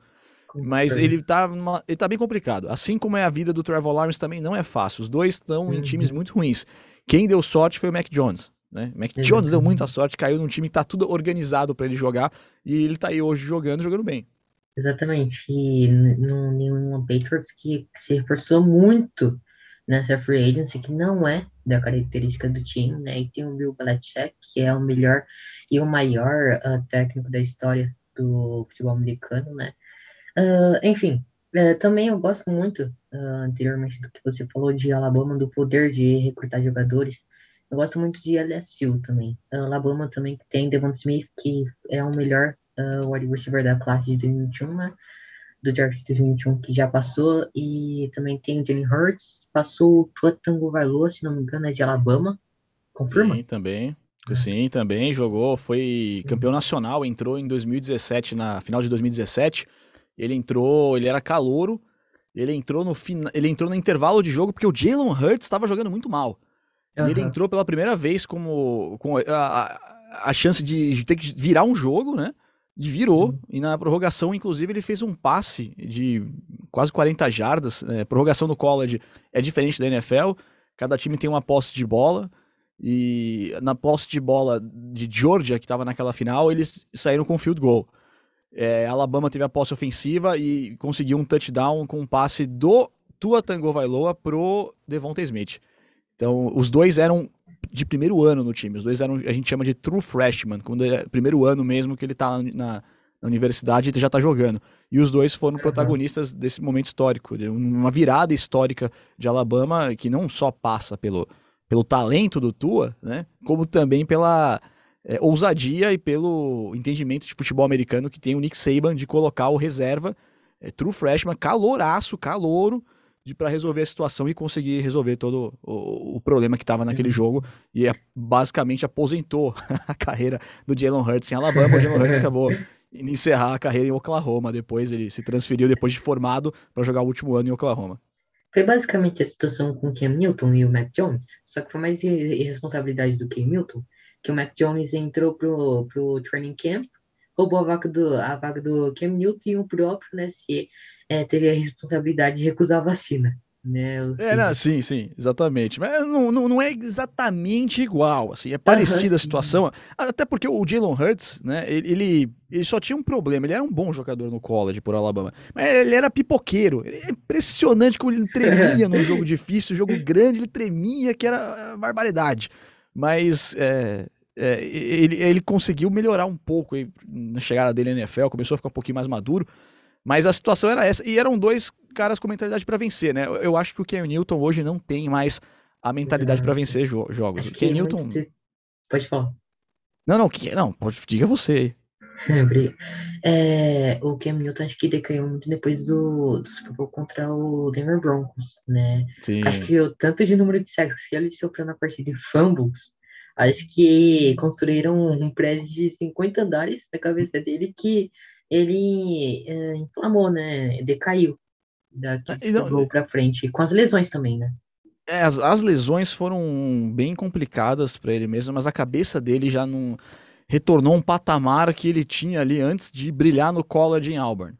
Mas ele tá, numa, ele tá bem complicado. Assim como é a vida do Trevor Lawrence também não é fácil. Os dois estão uhum. em times muito ruins. Quem deu sorte foi o Mac Jones. Né? Mac Jones deu muita sorte, caiu num time que tá tudo organizado para ele jogar e ele tá aí hoje jogando, jogando bem. Exatamente. E no New England Patriots que se reforçou muito nessa free agency, que não é da característica do time, né? E tem o Bill Belichick, que é o melhor e o maior uh, técnico da história do futebol americano, né? Uh, enfim, uh, também eu gosto muito, anteriormente do que você falou de Alabama, do poder de recrutar jogadores. Eu gosto muito de LSU também. Alabama também tem Devon Smith, que é o melhor wide receiver da classe de 2021, né? do draft de 2021 que já passou, e também tem o Jalen Hurts, passou o Tua Tango Vailoa, se não me engano, é de Alabama. Confirma? Sim, também. Sim, também jogou, foi campeão nacional, entrou em 2017, na final de 2017. Ele entrou, ele era calouro, ele entrou no ele entrou no intervalo de jogo porque o Jalen Hurts estava jogando muito mal. Uhum. E ele entrou pela primeira vez como com a, a, a chance de, ter que virar um jogo, né? E virou, uhum. e na prorrogação, inclusive, ele fez um passe de quase 40 jardas. Né? Prorrogação no college é diferente da NFL, cada time tem uma posse de bola, e na posse de bola de Georgia, que estava naquela final, eles saíram com field goal. É, Alabama teve a posse ofensiva e conseguiu um touchdown com um passe do Tua Tango Vailoa pro Devonta Smith. Então, os dois eram de primeiro ano no time. Os dois eram, a gente chama de true freshman, quando é primeiro ano mesmo que ele tá na, na universidade e já tá jogando. E os dois foram uhum. protagonistas desse momento histórico, de uma virada histórica de Alabama que não só passa pelo, pelo talento do Tua, né, como também pela é, ousadia e pelo entendimento de futebol americano que tem o Nick Saban de colocar o reserva, é, true freshman, caloraço, calouro, para resolver a situação e conseguir resolver todo o, o problema que estava naquele uhum. jogo. E é, basicamente aposentou [LAUGHS] a carreira do Jalen Hurts em Alabama. O Jalen Hurts [LAUGHS] acabou de encerrar a carreira em Oklahoma. Depois ele se transferiu, depois de formado, para jogar o último ano em Oklahoma. Foi basicamente a situação com o Cam Newton e o Mac Jones, só que foi mais irresponsabilidade do Cam Newton, que o Mac Jones entrou pro, pro training camp, roubou a vaga do, a vaga do Cam Newton e o próprio, né, se é, teve a responsabilidade de recusar a vacina. Né, é, não, sim, sim, exatamente. Mas não, não, não é exatamente igual, assim, é parecida uhum, a situação. Até porque o Jalen Hurts, né, ele, ele, ele, só tinha um problema, ele era um bom jogador no college por Alabama, mas ele era pipoqueiro. É impressionante como ele [LAUGHS] tremia no jogo difícil, jogo grande, ele tremia, que era barbaridade. Mas é, é, ele, ele conseguiu melhorar um pouco aí, na chegada dele na NFL, começou a ficar um pouquinho mais maduro, mas a situação era essa. E eram dois caras com mentalidade para vencer, né? Eu acho que o Ken Newton hoje não tem mais a mentalidade para vencer jo jogos. Ken Newton. De... Pode falar. Não, não, que, não, pode, diga você. [LAUGHS] é, o Cam Newton acho que decaiu muito depois do, do Super Bowl contra o Denver Broncos, né? Sim. Acho que o tanto de número de sacks que ele sofreu na parte de fumbles, acho que construíram um prédio de 50 andares na cabeça dele que ele é, inflamou, né? Decaiu daqui ah, não, para frente, com as lesões também, né? É, as, as lesões foram bem complicadas para ele mesmo, mas a cabeça dele já não retornou um patamar que ele tinha ali antes de brilhar no college em Auburn.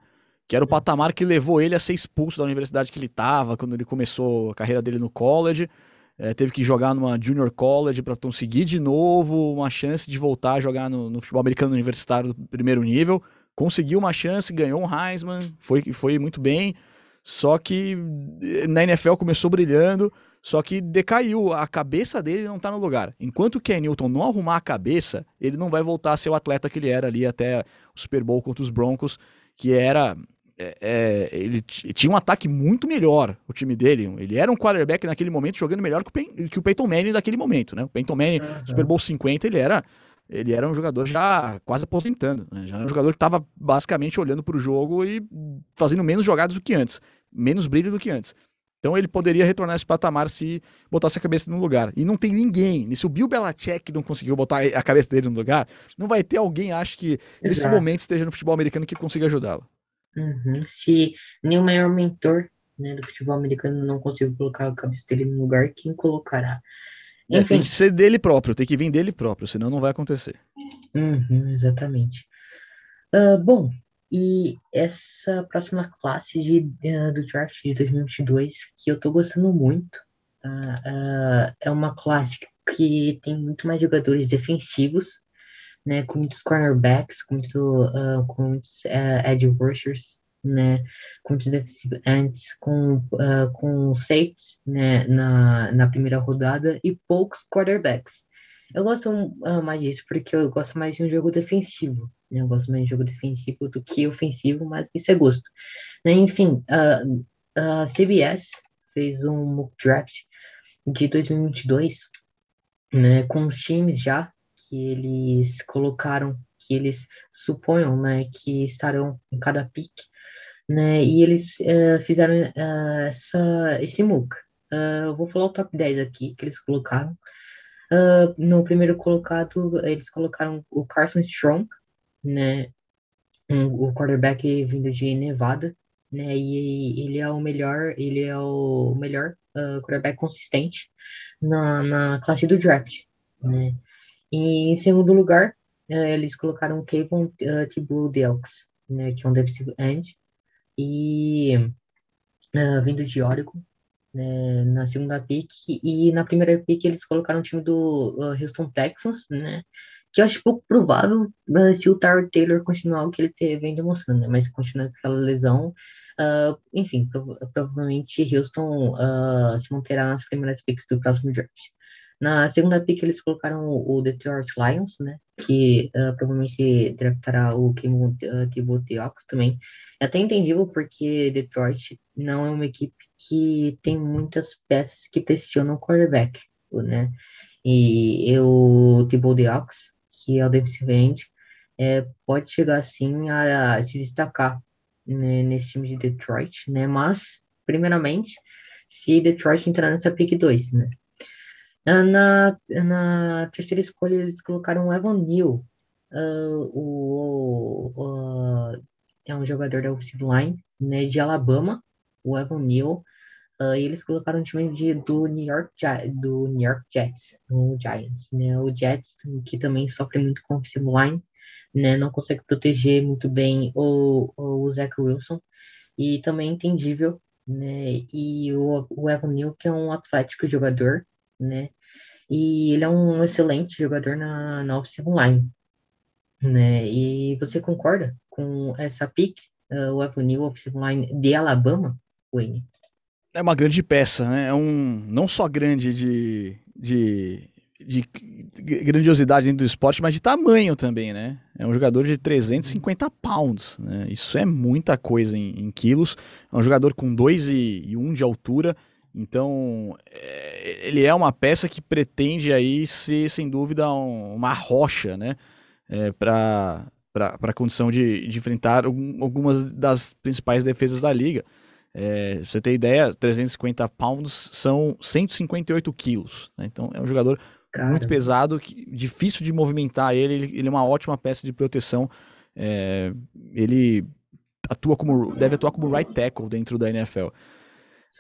Que era o patamar que levou ele a ser expulso da universidade que ele estava quando ele começou a carreira dele no college. É, teve que jogar numa junior college para conseguir de novo uma chance de voltar a jogar no, no futebol americano universitário do primeiro nível conseguiu uma chance, ganhou um Heisman, foi, foi muito bem, só que eh, na NFL começou brilhando, só que decaiu, a cabeça dele não tá no lugar. Enquanto o Ken Newton não arrumar a cabeça, ele não vai voltar a ser o atleta que ele era ali até o Super Bowl contra os Broncos, que era é, é, ele tinha um ataque muito melhor, o time dele. Ele era um quarterback naquele momento jogando melhor que o, Pey que o Peyton Manning naquele momento, né? O Peyton Manning, uhum. Super Bowl 50, ele era ele era um jogador já quase aposentando. Né? Já era um jogador que estava basicamente olhando para o jogo e fazendo menos jogadas do que antes, menos brilho do que antes. Então ele poderia retornar esse patamar se botasse a cabeça no lugar. E não tem ninguém. E se o Bill Belichick não conseguiu botar a cabeça dele no lugar, não vai ter alguém, acho que, Exato. nesse momento esteja no futebol americano que consiga ajudá-lo. Uhum. Se nenhum maior mentor né, do futebol americano não conseguiu colocar a cabeça dele no lugar, quem colocará? É, tem que ser dele próprio, tem que vir dele próprio, senão não vai acontecer. Uhum, exatamente. Uh, bom, e essa próxima classe de, uh, do draft de 2022, que eu tô gostando muito, uh, é uma classe que tem muito mais jogadores defensivos, né, com muitos cornerbacks, com, muito, com muitos edge rushers, né, com os ends, com, uh, com safeties, né, na, na primeira rodada e poucos quarterbacks. Eu gosto uh, mais disso porque eu gosto mais de um jogo defensivo, né, eu gosto mais de jogo defensivo do que ofensivo, mas isso é gosto. Né, enfim, a uh, uh, CBS fez um mock draft de 2022, né, com os times já que eles colocaram, que eles suponham, né, que estarão em cada pick, né, e eles uh, fizeram uh, essa, esse MOOC. Uh, eu vou falar o top 10 aqui que eles colocaram. no primeiro colocado, eles colocaram o Carson Strong, né, um, o quarterback vindo de Nevada, né, e ele é o melhor, ele é o melhor quarterback consistente na, na classe do draft, né. E em segundo lugar, eles colocaram o Kevin uh, Delks, né, que é um defensive end, e uh, vindo de Oregon, né, na segunda pick, e na primeira pick eles colocaram o time do uh, Houston Texans, né, que eu acho pouco provável uh, se o Tyler Taylor continuar o que ele vem demonstrando, né, mas continuar com aquela lesão, uh, enfim, prov provavelmente Houston uh, se manterá nas primeiras picks do próximo draft. Na segunda pick eles colocaram o, Detroit Lions, né? Que uh, provavelmente draftará o Kim uh, Ox também. É até entendível porque Detroit não é uma equipe que tem muitas peças que pressionam o quarterback, né? E o Thibaut Ox, que é o defensive end, é, pode chegar assim a, a se destacar né, nesse time de Detroit, né? Mas, primeiramente, se Detroit entrar nessa pick 2, né? Na, na terceira escolha, eles colocaram o Evan Neal, uh, o, o, é um jogador da offensive line, né, de Alabama, o Evan Neal, uh, eles colocaram o time de, do, New York, do New York Jets, o Giants, né, o Jets, que também sofre muito com offensive line, né, não consegue proteger muito bem o, o Zach Wilson, e também é entendível, né, e o, o Evan Neal, que é um atlético jogador, né? E ele é um excelente jogador na, na offensive line, né? E você concorda com essa pick, uh, o Avenue offensive line de Alabama, Wayne? É uma grande peça, né? É um não só grande de, de, de grandiosidade dentro do esporte, mas de tamanho também, né? É um jogador de 350 pounds, né? Isso é muita coisa em, em quilos. É um jogador com 2 e, e 1 um de altura, então, é, ele é uma peça que pretende aí ser, sem dúvida, um, uma rocha, né? É, para a condição de, de enfrentar algumas das principais defesas da liga. É, você tem ideia, 350 pounds são 158 quilos. Né? Então, é um jogador Cara. muito pesado, que, difícil de movimentar ele, ele, ele é uma ótima peça de proteção. É, ele atua como deve atuar como right tackle dentro da NFL.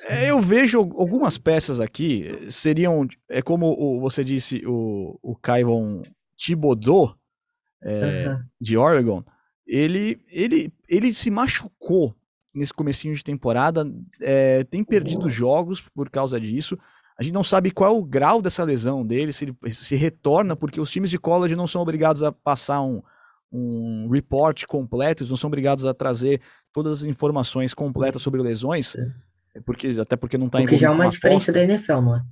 É, eu vejo algumas peças aqui, seriam, é como o, você disse, o, o Kaivon Thibodeau, é, uhum. de Oregon, ele, ele, ele se machucou nesse comecinho de temporada, é, tem perdido jogos por causa disso, a gente não sabe qual é o grau dessa lesão dele, se ele se retorna, porque os times de college não são obrigados a passar um, um report completo, eles não são obrigados a trazer todas as informações completas sobre lesões. É porque, até porque não tá Porque já é uma diferença da NFL, não é?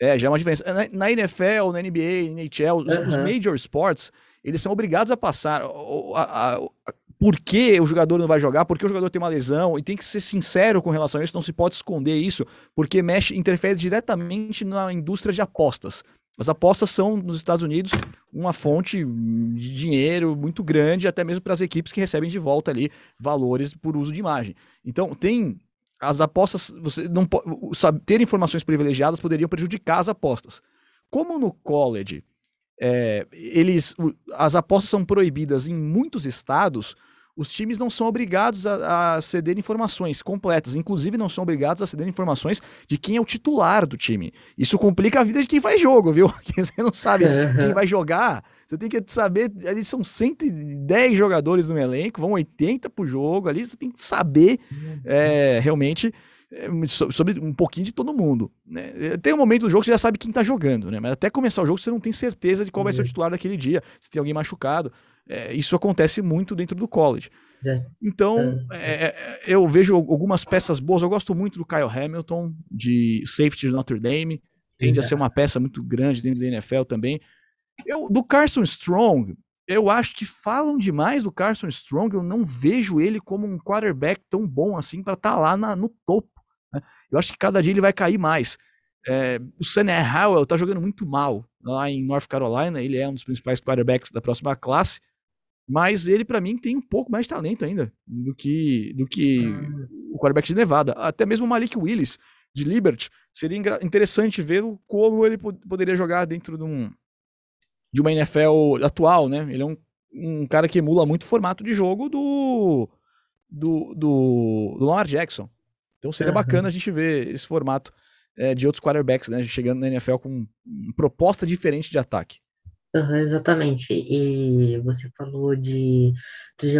É, já é uma diferença. Na, na NFL, na NBA, NHL, os, os, major sports, eles são obrigados a passar. A, a, a, por que o jogador não vai jogar, por que o jogador tem uma lesão, e tem que ser sincero com relação a isso, não se pode esconder isso, porque mexe, interfere diretamente na indústria de apostas. As apostas são, nos Estados Unidos, uma fonte de dinheiro muito grande, até mesmo para as equipes que recebem de volta ali valores por uso de imagem. Então, tem as apostas, você não sabe, ter informações privilegiadas poderiam prejudicar as apostas. Como no college, é, eles, as apostas são proibidas em muitos estados, os times não são obrigados a, a, ceder informações completas, inclusive não são obrigados a ceder informações de quem é o titular do time. Isso complica a vida de quem faz jogo, viu? [LAUGHS] Você não sabe quem vai jogar, você tem que saber, ali são 110 jogadores no elenco, vão 80 pro jogo, ali você tem que saber é, realmente é, sobre um pouquinho de todo mundo. Né? Tem um momento do jogo que você já sabe quem tá jogando, né? Mas até começar o jogo você não tem certeza de qual vai ser o uhum. titular daquele dia, se tem alguém machucado. É, isso acontece muito dentro do college. É. Então, é. É, eu vejo algumas peças boas. Eu gosto muito do Kyle Hamilton, de safety de Notre Dame. Tende a ser uma peça muito grande dentro da NFL também. Eu, do Carson Strong, eu acho que falam demais do Carson Strong. Eu não vejo ele como um quarterback tão bom assim para estar tá lá na, no topo. Né? Eu acho que cada dia ele vai cair mais. É, o Sam Howell tá jogando muito mal lá em North Carolina. Ele é um dos principais quarterbacks da próxima classe. Mas ele, para mim, tem um pouco mais de talento ainda do que, do que o quarterback de Nevada. Até mesmo o Malik Willis, de Liberty. Seria interessante ver como ele poderia jogar dentro de, um, de uma NFL atual, né? Ele é um, um cara que emula muito o formato de jogo do, do, do, do Lamar Jackson. Então seria uhum. bacana a gente ver esse formato é, de outros quarterbacks, né? Chegando na NFL com proposta diferente de ataque. Uhum, exatamente. E você falou de, de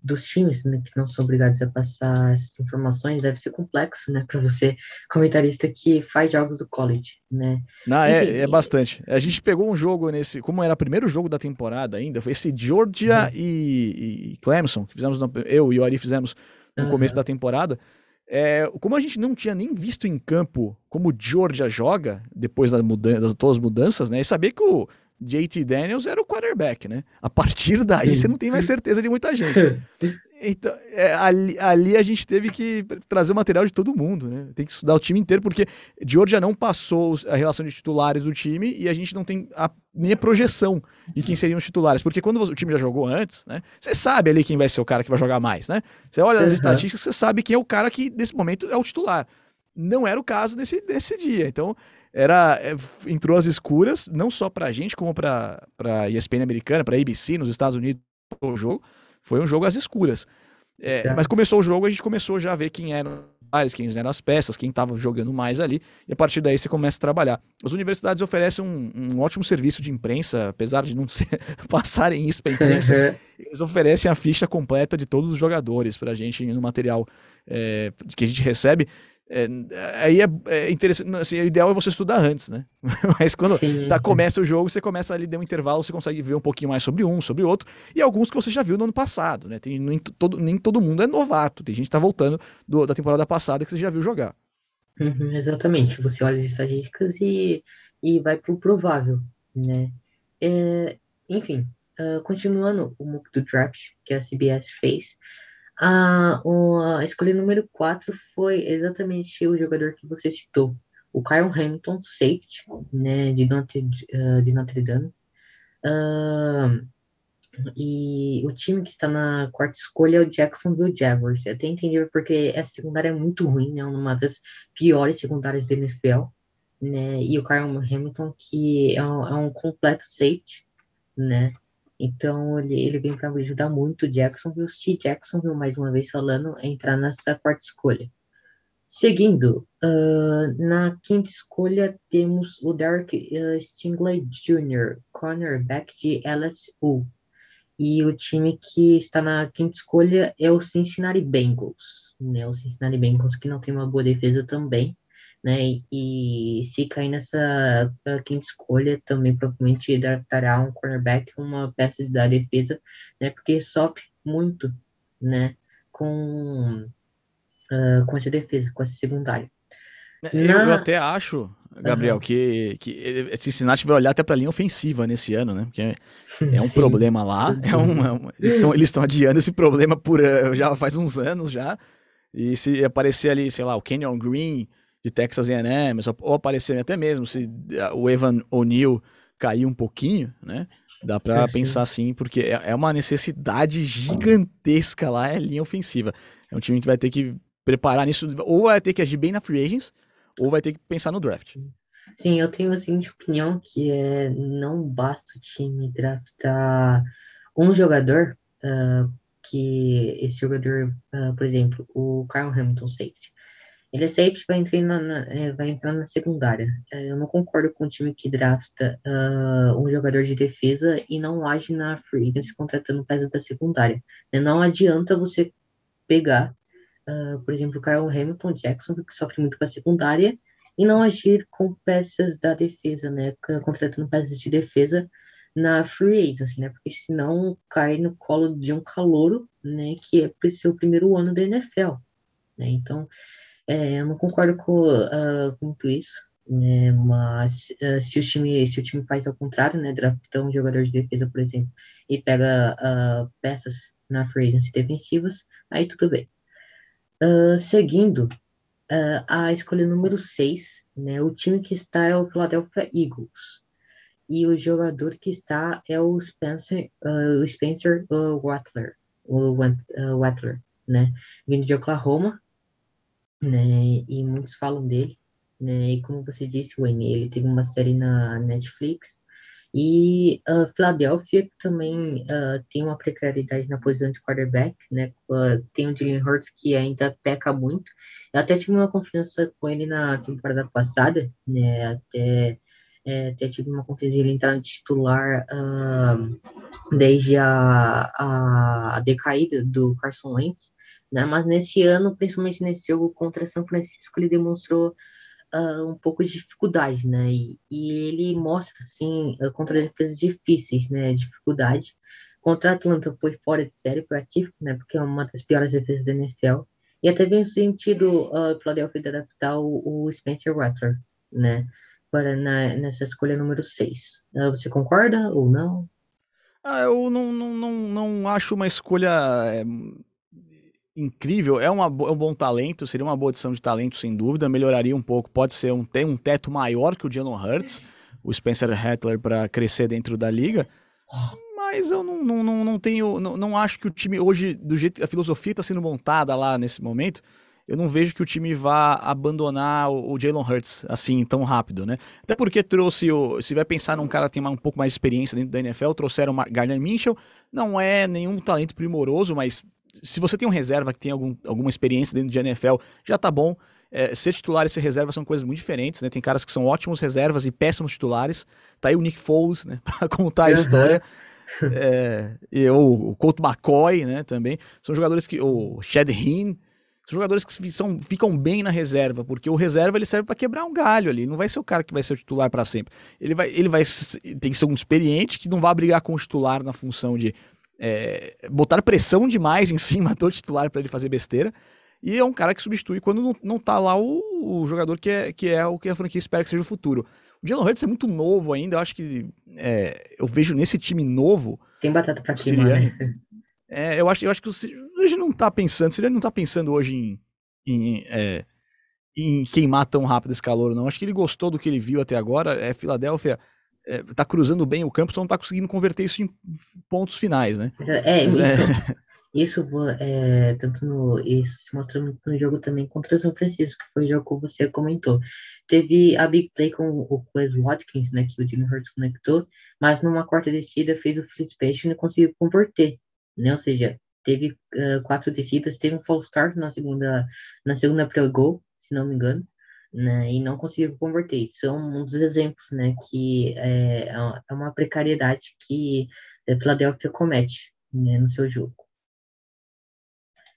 dos times né, que não são obrigados a passar essas informações, deve ser complexo, né, para você, comentarista que faz jogos do college, né? Não, é, é bastante. A gente pegou um jogo nesse, como era o primeiro jogo da temporada ainda, foi esse Georgia uhum. e, e, Clemson, que fizemos, eu e o Ari fizemos no uhum. começo da temporada. É, como a gente não tinha nem visto em campo como o Georgia joga, depois das, mudanças, das todas as mudanças, né? E saber que o JT Daniels era o quarterback, né? A partir daí você não tem mais certeza de muita gente. [LAUGHS] Então, é, ali, ali, a gente teve que trazer o material de todo mundo, né? Tem que estudar o time inteiro, porque Georgia não passou a relação de titulares do time e a gente não tem a, nem a projeção de quem seriam os titulares. Porque quando o time já jogou antes, né? Você sabe ali quem vai ser o cara que vai jogar mais, né? Você olha as uhum. estatísticas, você sabe quem é o cara que, nesse momento, é o titular. Não era o caso nesse, nesse dia. Então, era é, entrou às escuras, não só pra gente, como pra, pra ESPN americana, pra ABC nos Estados Unidos, o jogo. Foi um jogo às escuras. É, mas começou o jogo, a gente começou já a ver quem eram quem eram as peças, quem estava jogando mais ali, e a partir daí você começa a trabalhar. As universidades oferecem um, um ótimo serviço de imprensa, apesar de não [LAUGHS] ser, passarem isso para imprensa, eles oferecem a ficha completa de todos os jogadores para a gente no material é, que a gente recebe. É, aí é, é, interessante, assim, o ideal é você estudar antes, né? [LAUGHS] Mas quando tá, começa o jogo, você começa ali, deu um intervalo, você consegue ver um pouquinho mais sobre um, sobre outro, e alguns que você já viu no ano passado, né? Tem, nem, todo, nem todo mundo é novato, tem gente que tá voltando do, da temporada passada que você já viu jogar. Uhum, exatamente, você olha as estatísticas e, e vai pro provável, né? É, enfim, uh, continuando o MOOC do draft que a CBS fez, a, a escolha número 4 foi exatamente o jogador que você citou, o Kyle Hamilton, safety, né, de Notre, uh, de Notre Dame. Uh, e o time que está na quarta escolha é o Jacksonville Jaguars. Eu até entendi porque essa secundária é muito ruim, né? Uma das piores secundárias da NFL. Né? E o Kyle Hamilton, que é um, é um completo safety, né? Então ele, ele vem para ajudar muito o Jacksonville, se Jacksonville, mais uma vez falando, entrar nessa quarta escolha. Seguindo, uh, na quinta escolha temos o Derek uh, Stingley Jr., cornerback de LSU. E o time que está na quinta escolha é o Cincinnati Bengals. Né? O Cincinnati Bengals que não tem uma boa defesa também né? E se cair nessa quinta escolha, também provavelmente dará um cornerback uma peça da defesa, né? Porque sofre muito, né? Com, uh, com essa defesa, com essa secundária. É, eu, Na... eu até acho, Gabriel, uhum. que, que Cincinnati vai olhar até para a linha ofensiva nesse ano, né? Porque é um [LAUGHS] Sim. problema lá. É um, é um, eles estão adiando esse problema por já faz uns anos já. E se aparecer ali, sei lá, o Kenyon Green de Texas A&M, ou aparecer até mesmo se o Evan O'Neill cair um pouquinho, né? Dá para é, pensar assim, porque é, é uma necessidade gigantesca lá, é linha ofensiva. É um time que vai ter que preparar nisso, ou vai ter que agir bem na free agents, ou vai ter que pensar no draft. Sim, eu tenho a seguinte opinião, que é não basta o time draftar um jogador, uh, que esse jogador, uh, por exemplo, o Kyle Hamilton safety, ele sempre vai entrar na, é, vai entrar na secundária. É, eu não concordo com o time que drafta uh, um jogador de defesa e não age na free agency contratando peças da secundária. Né? Não adianta você pegar, uh, por exemplo, o Kyle Hamilton Jackson, que sofre muito com a secundária, e não agir com peças da defesa, né? Contratando peças de defesa na free agency, né? Porque senão cai no colo de um calouro, né? Que é para o primeiro ano da NFL, né? Então, é, eu não concordo com, uh, com tudo isso, né? Mas uh, se, o time, se o time faz ao contrário, né? Draftar um jogador de defesa, por exemplo, e pega uh, peças na free agency defensivas, aí tudo bem. seguindo, a escolha número 6, né? O time que está é o Philadelphia Eagles e o jogador que está é o Spencer, uh, o Spencer uh, Wattler, o uh, Wattler, né? Vindo de Oklahoma, né? E muitos falam dele, né? E como você disse, Wayne, ele teve uma série na Netflix. E uh, Philadelphia também uh, tem uma precariedade na posição de quarterback, né? Uh, tem o Jalen Hurts que ainda peca muito. Eu até tive uma confiança com ele na temporada passada, né? Até é, ter tido uma confiança ele entrar no titular uh, desde a, a, a, decaída do Carson Wentz, né? Mas nesse ano, principalmente nesse jogo contra São Francisco, ele demonstrou uh, um pouco de dificuldade, né? E, e ele mostra, assim, uh, contra defesas difíceis, né? Dificuldade. Contra Atlanta foi fora de série, foi atípico, né? Porque é uma das piores defesas da NFL. E até vem sentido uh, Philadelphia de adaptar o, o Spencer Rattler, né? para na, nessa escolha número 6. Ah, você concorda ou não? Ah, eu não, não, não, não acho uma escolha é, incrível. É, uma, é um bom talento, seria uma boa adição de talento, sem dúvida. Melhoraria um pouco. Pode ser um, ter um teto maior que o Jalen Hurts, o Spencer Rattler, para crescer dentro da liga. Mas eu não, não, não, não tenho. Não, não acho que o time hoje, do jeito a filosofia está sendo montada lá nesse momento, eu não vejo que o time vá abandonar o, o Jalen Hurts assim tão rápido, né? Até porque trouxe o. Se vai pensar num cara que tem um pouco mais de experiência dentro da NFL, trouxeram o Gardner Minshew. Não é nenhum talento primoroso, mas se você tem um reserva que tem algum, alguma experiência dentro de NFL, já tá bom. É, ser titular e ser reserva são coisas muito diferentes, né? Tem caras que são ótimos reservas e péssimos titulares. Tá aí o Nick Foles, né? [LAUGHS] pra contar a história. É, e o, o Colt McCoy, né? Também. São jogadores que. O Chad Hinn são jogadores que são, ficam bem na reserva, porque o reserva ele serve para quebrar um galho ali. Não vai ser o cara que vai ser o titular para sempre. Ele vai, ele vai tem que ser um experiente que não vai brigar com o titular na função de é, botar pressão demais em [LAUGHS] cima do titular para ele fazer besteira. E é um cara que substitui quando não, não tá lá o, o, jogador que é, que é o que a franquia espera que seja o futuro. O Jalen Hurts é muito novo ainda, eu acho que é, eu vejo nesse time novo. Tem batata pra queimar, né? É, eu acho, eu acho que o Sirianni não tá pensando, o Sirianni não tá pensando hoje em, em, é, em, queimar tão rápido esse calor, não. Acho que ele gostou do que ele viu até agora. É, Filadélfia é, tá cruzando bem o campo, só não tá conseguindo converter isso em pontos finais, né? É, Mas, isso, é... [LAUGHS] isso é, tanto no, isso se mostrou no jogo também contra o São Francisco, que foi o jogo que você comentou. Teve a big play com o Quez Watkins, né, que o Jimmy Hurts conectou, mas numa quarta descida fez o Fitzpatrick e não conseguiu converter né? Ou seja, teve uh, quatro descidas, teve um false start na segunda, na segunda pre-goal, se não me engano, né? E não conseguiu converter. São um dos exemplos, né? Que é, é uma precariedade que a Philadelphia comete né, no seu jogo.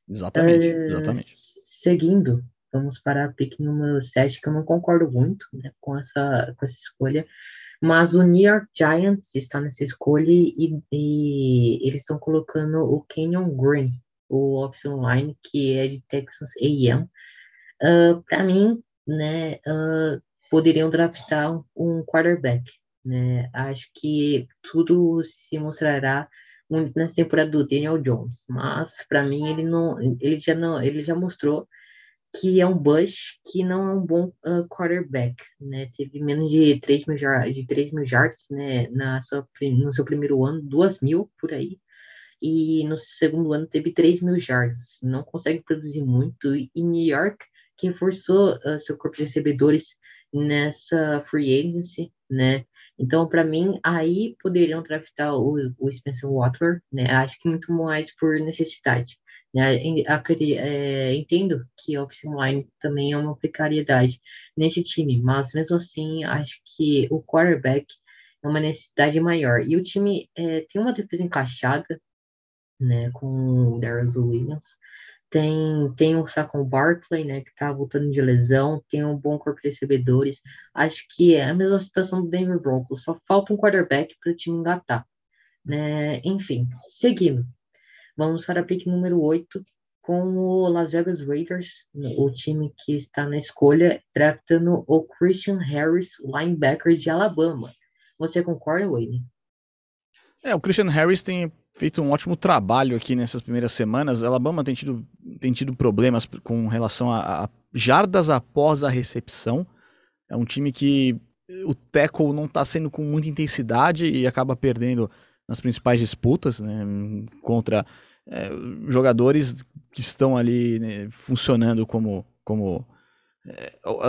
Exatamente, uh, exatamente. Seguindo, vamos para a pick número 7, que eu não concordo muito né, com, essa, com essa escolha. Mas o New York Giants está nessa escolha e, e eles estão colocando o Kenyon Green, o option line, que é de Texas A&M. Uh, Para mim, né, uh, poderiam draftar um, quarterback. Né? Acho que tudo se mostrará muito nessa temporada do Daniel Jones, mas para mim ele não, ele já não, ele já mostrou que é um Bush que não é um bom uh, quarterback, né? Teve menos de 3 mil, de 3 mil yards, né? Na sua, no seu primeiro ano, 2 mil por aí. E no segundo ano teve 3 mil yards. Não consegue produzir muito. E New York, que reforçou uh, seu corpo de recebedores nessa free agency, né? Então, para mim, aí poderiam draftar o, o Spencer Water, né? Acho que muito mais por necessidade. Né? É, entendo que option line também é uma precariedade nesse time, mas mesmo assim acho que o quarterback é uma necessidade maior. E o time é, tem uma defesa encaixada, né, com o Darius Williams, tem, tem o Saquon Barkley, né, que tá voltando de lesão, tem um bom corpo de recebedores. Acho que é a mesma situação do Denver Broncos, só falta um quarterback para o time engatar. Né? Enfim, seguindo. Vamos para a pick número 8 com o Las Vegas Raiders, o time que está na escolha, draftando o Christian Harris, linebacker de Alabama. Você concorda, Wayne? É, o Christian Harris tem feito um ótimo trabalho aqui nessas primeiras semanas. Alabama tem tido, tem tido problemas com relação a, a jardas após a recepção. É um time que o tackle não está sendo com muita intensidade e acaba perdendo nas principais disputas né, contra é, jogadores que estão ali né, funcionando como, como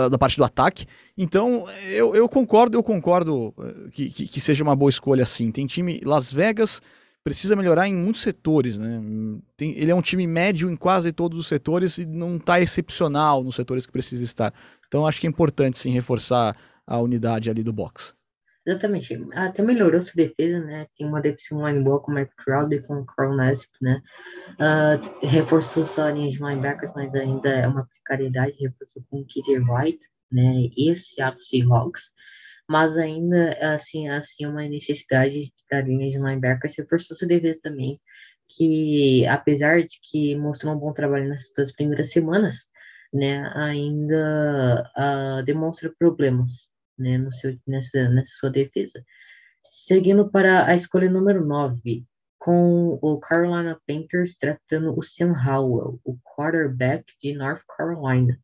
da parte do ataque. Então, eu, eu concordo, eu concordo é, que, que, que, seja uma boa escolha assim. Tem time Las Vegas precisa melhorar em muitos setores, né? Tem, ele é um time médio em quase todos os setores e não está excepcional nos setores que precisa estar. Então, acho que é importante sim reforçar a unidade ali do box. Exatamente. Até melhorou sua defesa, né? Tem uma defesa line boa com o Trout e com o Carl Nassib, né? Uh, reforçou sua linha de linebackers, mas ainda é uma precariedade. Reforçou com o Kitty Wright, né? E Seattle Seahawks. Mas ainda, assim, assim, uma necessidade da linha de linebackers. Reforçou sua defesa também, que apesar de que mostrou um bom trabalho nessas duas primeiras semanas, né? Ainda uh, demonstra problemas né, no seu, nessa, nessa sua defesa. Seguindo para a escolha número 9, com o Carolina Panthers draftando o Sam Howell, o quarterback de North Carolina.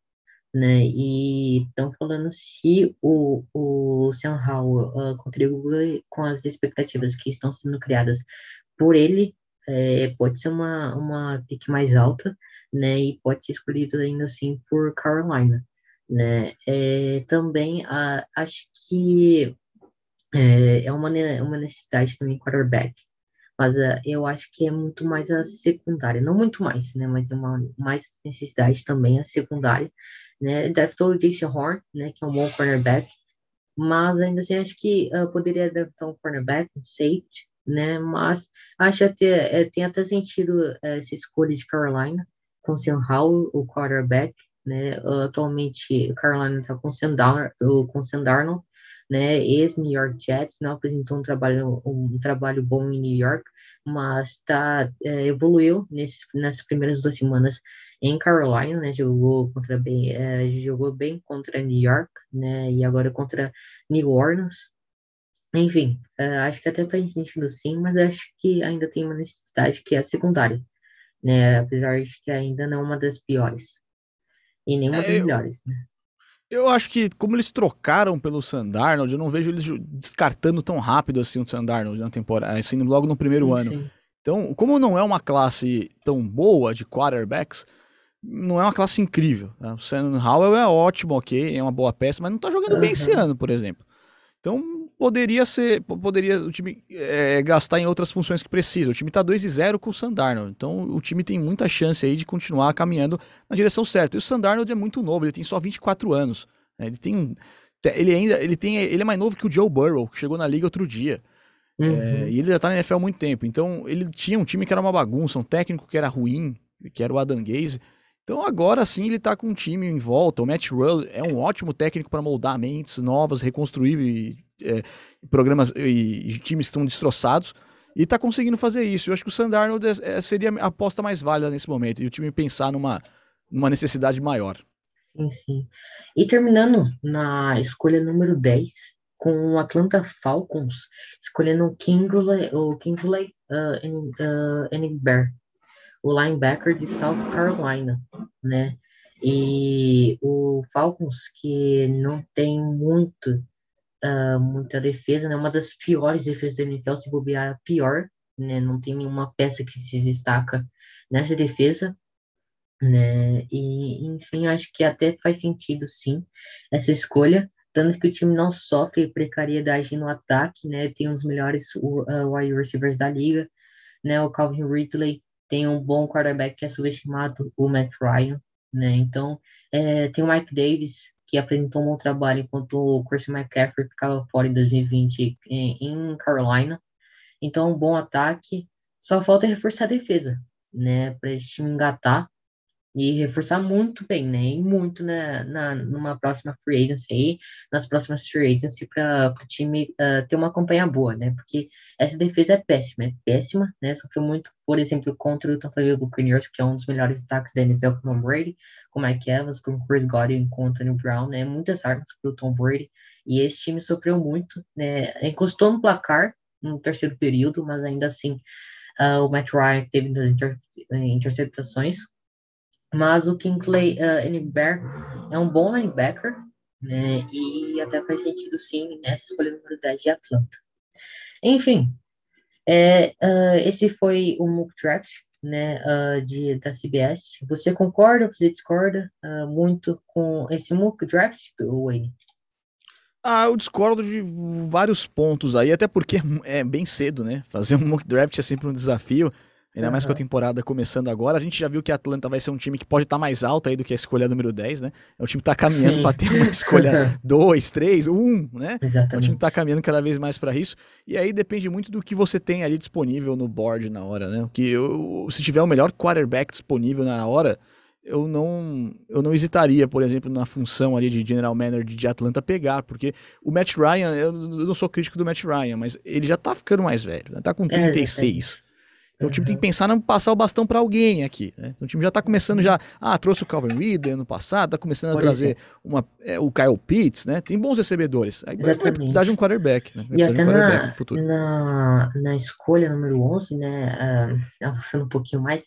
Né? E estão falando se o, o Sam Howell uh, contribui com as expectativas que estão sendo criadas por ele, é, pode ser uma, uma pick mais alta, né? E pode ser escolhido ainda assim por Carolina né? É, também a, acho que é, é uma, uma necessidade também quarterback, mas uh, eu acho que é muito mais a secundária, não muito mais, né? Mas é uma mais necessidade também a secundária, né? Draftou o Jason Horn, né? Que é um bom cornerback, mas ainda assim acho que uh, poderia draftar um cornerback, um safety, né? Mas acho até é, tem até sentido uh, essa escolha de Carolina com o Sam Howell, o quarterback, né? Atualmente, Carolina está com o com Sandarno, né? Ex-New York Jets, não apresentou um trabalho, um trabalho bom em New York, mas tá, é, evoluiu nesse, nessas primeiras duas semanas em Carolina, né? Jogou contra bem, é, jogou bem contra New York, né? E agora contra New Orleans. Enfim, é, acho que até faz sentido sim, mas acho que ainda tem uma necessidade que é a secundária, né? Apesar de que ainda não é uma das piores. E nenhuma é, das melhores, né? Eu acho que, como eles trocaram pelo Sandarnold, eu não vejo eles descartando tão rápido assim o Sandarnold na temporada, assim, logo no primeiro sim, ano. Sim. Então, como não é uma classe tão boa de quarterbacks, não é uma classe incrível. Né? O Sam Howell é ótimo, ok, é uma boa peça, mas não tá jogando uhum. bem esse ano, por exemplo. Então, poderia ser, poderia o time é, gastar em outras funções que precisa. O time está 2 e 0 com o Sandarno, então o time tem muita chance aí de continuar caminhando na direção certa. E o Sandarno é muito novo, ele tem só 24 anos. Né? Ele tem ele ainda ele tem ele é mais novo que o Joe Burrow, que chegou na liga outro dia. Uhum. É, e ele já tá na NFL há muito tempo. Então, ele tinha um time que era uma bagunça, um técnico que era ruim, que era o Adam Gaze. Então agora sim ele tá com um time em volta. O Matt Rull é um ótimo técnico para moldar mentes novas, reconstruir é, programas e, e, times estão destroçados e está conseguindo fazer isso. Eu acho que o Sandarnold é, é, seria a aposta mais válida nesse momento e o time pensar numa, numa necessidade maior. Sim, sim. E terminando na escolha número 10, com o Atlanta Falcons, escolhendo o Kingsley, o Kingsley uh, uh, o linebacker de South Carolina, né? E o Falcons, que não tem muito uh, muita defesa, né? Uma das piores defesas da NFL, se bobear, a pior, né? Não tem nenhuma peça que se destaca nessa defesa, né? E, enfim, acho que até faz sentido, sim, essa escolha. Tanto que o time não sofre precariedade no ataque, né? Tem os melhores uh, wide receivers da liga, né? O Calvin Ridley tem um bom quarterback que é subestimado, o Matt Ryan, né? Então, é, tem o Mike Davis, que apresentou um bom trabalho enquanto o Christian McCaffrey ficava fora em 2020 em, em Carolina. Então, um bom ataque. Só falta reforçar a defesa, né? Para esse time engatar. E reforçar muito bem, né? E muito na, na, numa próxima free agency aí, nas próximas free agency para o time uh, ter uma campanha boa, né? Porque essa defesa é péssima, é péssima, né? Sofreu muito, por exemplo, contra o Tampa Bay Buccaneers, que é um dos melhores ataques da NFL com o Tom Brady, com Mike Evans, com Chris Godwin, com o Anthony Brown, né? Muitas armas para o Tom Brady. E esse time sofreu muito, né? Encostou no placar no terceiro período, mas ainda assim uh, o Matt Ryan teve inter interceptações mas o Kingsley uh, Bear é um bom linebacker, né? E até faz sentido sim nessa escolha número 10 de Atlanta. Enfim, é, uh, esse foi o mock draft né, uh, de, da CBS. Você concorda, você discorda uh, muito com esse mock draft, Wayne? Ah, eu discordo de vários pontos aí, até porque é bem cedo, né? Fazer um mock draft é sempre um desafio. Ainda uhum. mais com a temporada começando agora. A gente já viu que a Atlanta vai ser um time que pode estar tá mais alto aí do que a escolha número 10, né? É um time que tá caminhando para ter uma escolha 2, 3, 1, né? Exatamente. É um time que tá caminhando cada vez mais para isso. E aí depende muito do que você tem ali disponível no board na hora, né? Que eu, se tiver o melhor quarterback disponível na hora, eu não, eu não hesitaria, por exemplo, na função ali de general manager de Atlanta pegar, porque o Matt Ryan, eu não sou crítico do Matt Ryan, mas ele já tá ficando mais velho, né? tá com 36. É, então o time tem que pensar em passar o bastão para alguém aqui. Né? Então o time já está começando já. Ah, trouxe o Calvin Ridley ano passado, está começando Por a trazer uma, é, o Kyle Pitts, né? Tem bons recebedores. Aí vai, vai precisar de um quarterback, né? Vai e até um na, na, na, escolha número 11, né? Uh, avançando um pouquinho mais,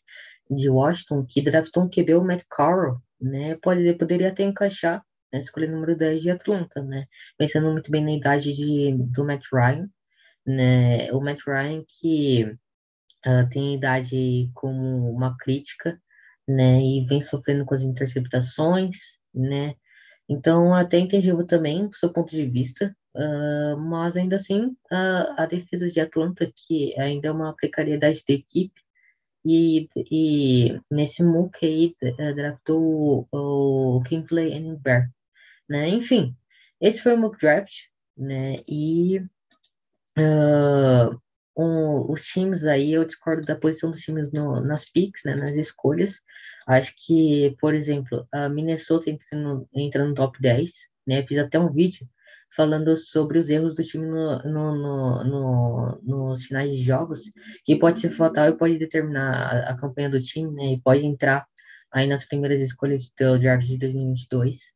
de Washington, que draftou um QB, o Matt Carroll, né? Pode, poderia até encaixar na escolha número 10 de Atlanta, né? Pensando muito bem na idade de, do Matt Ryan, né? O Matt Ryan que uh, tem idade como uma crítica, né, e vem sofrendo com as interceptações, né, então até entendível também o seu ponto de vista, uh, mas ainda assim uh, a defesa de Atlanta, que ainda é uma precariedade da equipe, e, e nesse MOOC aí uh, draftou o, o Kingsley Bear, né, enfim, esse foi o mock draft, né, e uh, um, os times aí, eu discordo da posição dos times no, nas picks, né, nas escolhas. Acho que, por exemplo, a Minnesota entra no, entra no top 10, né? Fiz até um vídeo falando sobre os erros do time no, no, no, no, nos finais de jogos, que pode ser fatal e pode determinar a, a, campanha do time, né? E pode entrar aí nas primeiras escolhas do draft de 2022.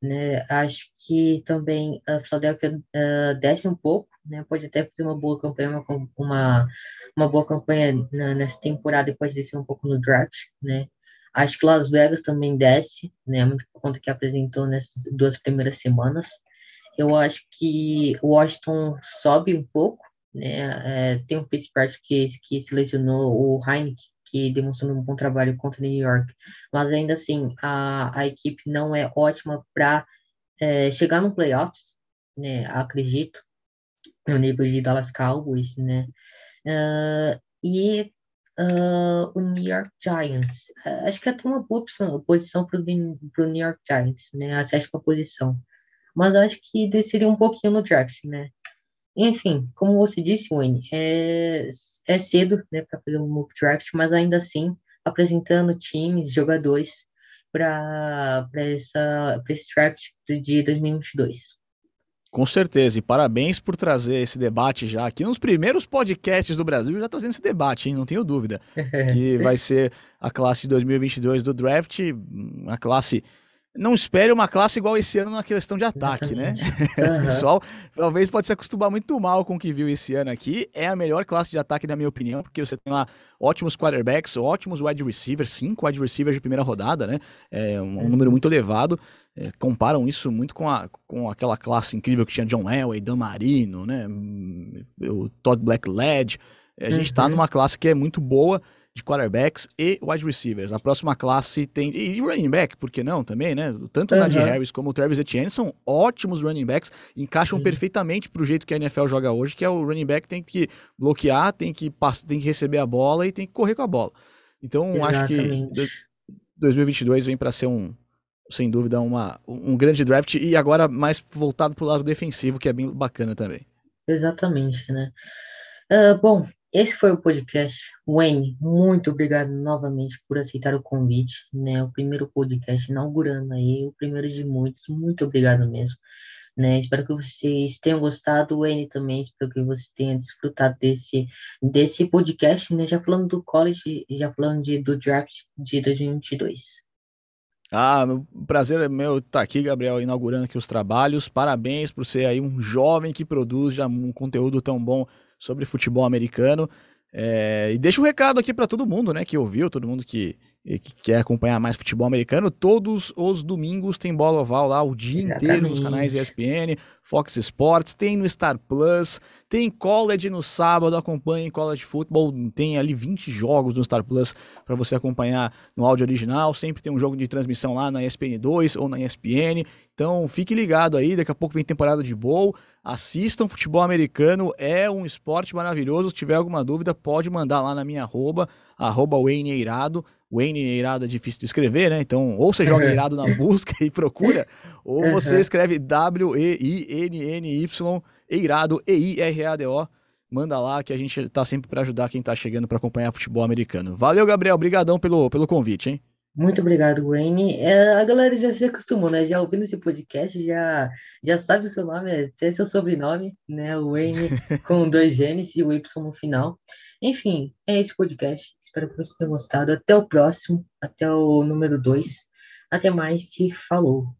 Né, acho que também a Philadelphia uh, desce um pouco, né, pode até fazer uma boa campanha, uma, uma, uma boa campanha na, nessa temporada e pode descer um pouco no draft, né. Acho que Las Vegas também desce, né, muito por conta que apresentou nessas duas primeiras semanas. Eu acho que Washington sobe um pouco, né, é, tem um Fitzpatrick que, que selecionou o Heineken, que demonstrou um bom trabalho contra New York, mas ainda assim a, a equipe não é ótima para é, chegar no playoffs, né? Acredito no nível de Dallas Cowboys, né? Uh, e uh, o New York Giants, uh, acho que até uma boa posição para o New York Giants, né? A sétima posição, mas acho que desceria um pouquinho no draft, né? Enfim, como você disse, Wayne, é, é cedo né, para fazer um mock draft, mas ainda assim apresentando times, jogadores para esse draft de 2022. Com certeza, e parabéns por trazer esse debate já aqui nos primeiros podcasts do Brasil, já trazendo esse debate, hein? não tenho dúvida, [LAUGHS] que vai ser a classe de 2022 do draft, uma classe não espere uma classe igual esse ano na questão de ataque, né? Exatamente. né? Uhum. o pessoal talvez pode se acostumar muito mal com o que viu esse ano aqui. É a melhor classe de ataque, na minha opinião, porque você tem lá ótimos quarterbacks, ótimos wide receivers, cinco wide receivers de primeira rodada, né? É um, um número muito elevado. É, comparam isso muito com, a, com aquela classe incrível que tinha John Elway, Dan Marino, né? O Todd Blackledge. A gente está uhum. numa classe que é muito boa de quarterbacks e wide receivers. A próxima classe tem. E running back, por que não também, né? Tanto o Najee Harris como o Travis Etienne são ótimos running backs, encaixam Sim. perfeitamente pro jeito que a NFL joga hoje, que é o running back tem que bloquear, tem que, tem que receber a bola e tem que correr com a bola. Então, Exatamente. acho que 2022 vem para ser um, sem dúvida, uma, um grande draft e agora mais voltado pro lado defensivo, que é bem bacana também. Exatamente, né? Uh, bom, esse foi o podcast. Wayne, muito obrigado novamente por aceitar o convite, né? O primeiro podcast inaugurando aí, o primeiro de muitos. Muito obrigado mesmo, né? Espero que vocês tenham gostado, Wayne também. Espero que vocês tenham desfrutado desse desse podcast, né? Já falando do college, já falando de, do draft de 2022. Ah, prazer é meu estar aqui, Gabriel, inaugurando aqui os trabalhos. Parabéns por ser aí um jovem que produz já um conteúdo tão bom sobre futebol americano. É, e deixa um recado aqui para todo mundo, né, que ouviu, todo mundo que, que, quer acompanhar mais futebol americano. Todos os domingos tem bola oval lá o dia Exatamente. inteiro nos canais ESPN, Fox Sports, tem no Star Plus, tem college no sábado, acompanhe college football, tem ali 20 jogos no Star Plus para você acompanhar no áudio original. Sempre tem um jogo de transmissão lá na ESPN 2 ou na ESPN. Então fique ligado aí, daqui a pouco vem temporada de bowl. Assistam futebol americano, é um esporte maravilhoso. Se tiver alguma dúvida, pode mandar lá na minha arroba, arroba Wayne Eirado. Wayne Eirado é difícil de escrever, né? Então, ou você joga [LAUGHS] Eirado na busca e procura, ou você escreve W-E-I-N-N-Y, Eirado, E-I-R-A-D-O. Manda lá que a gente tá sempre para ajudar quem tá chegando para acompanhar futebol americano. Valeu, Gabriel. Obrigadão pelo, pelo convite, hein? Muito obrigado, Wayne. É, a galera já se acostumou, né? Já ouvindo esse podcast, já, já sabe o seu nome, até seu sobrenome, né? O Wayne [LAUGHS] com dois G's e o Y no final. Enfim, é esse podcast. Espero que vocês tenham gostado. Até o próximo, até o número dois. Até mais e falou.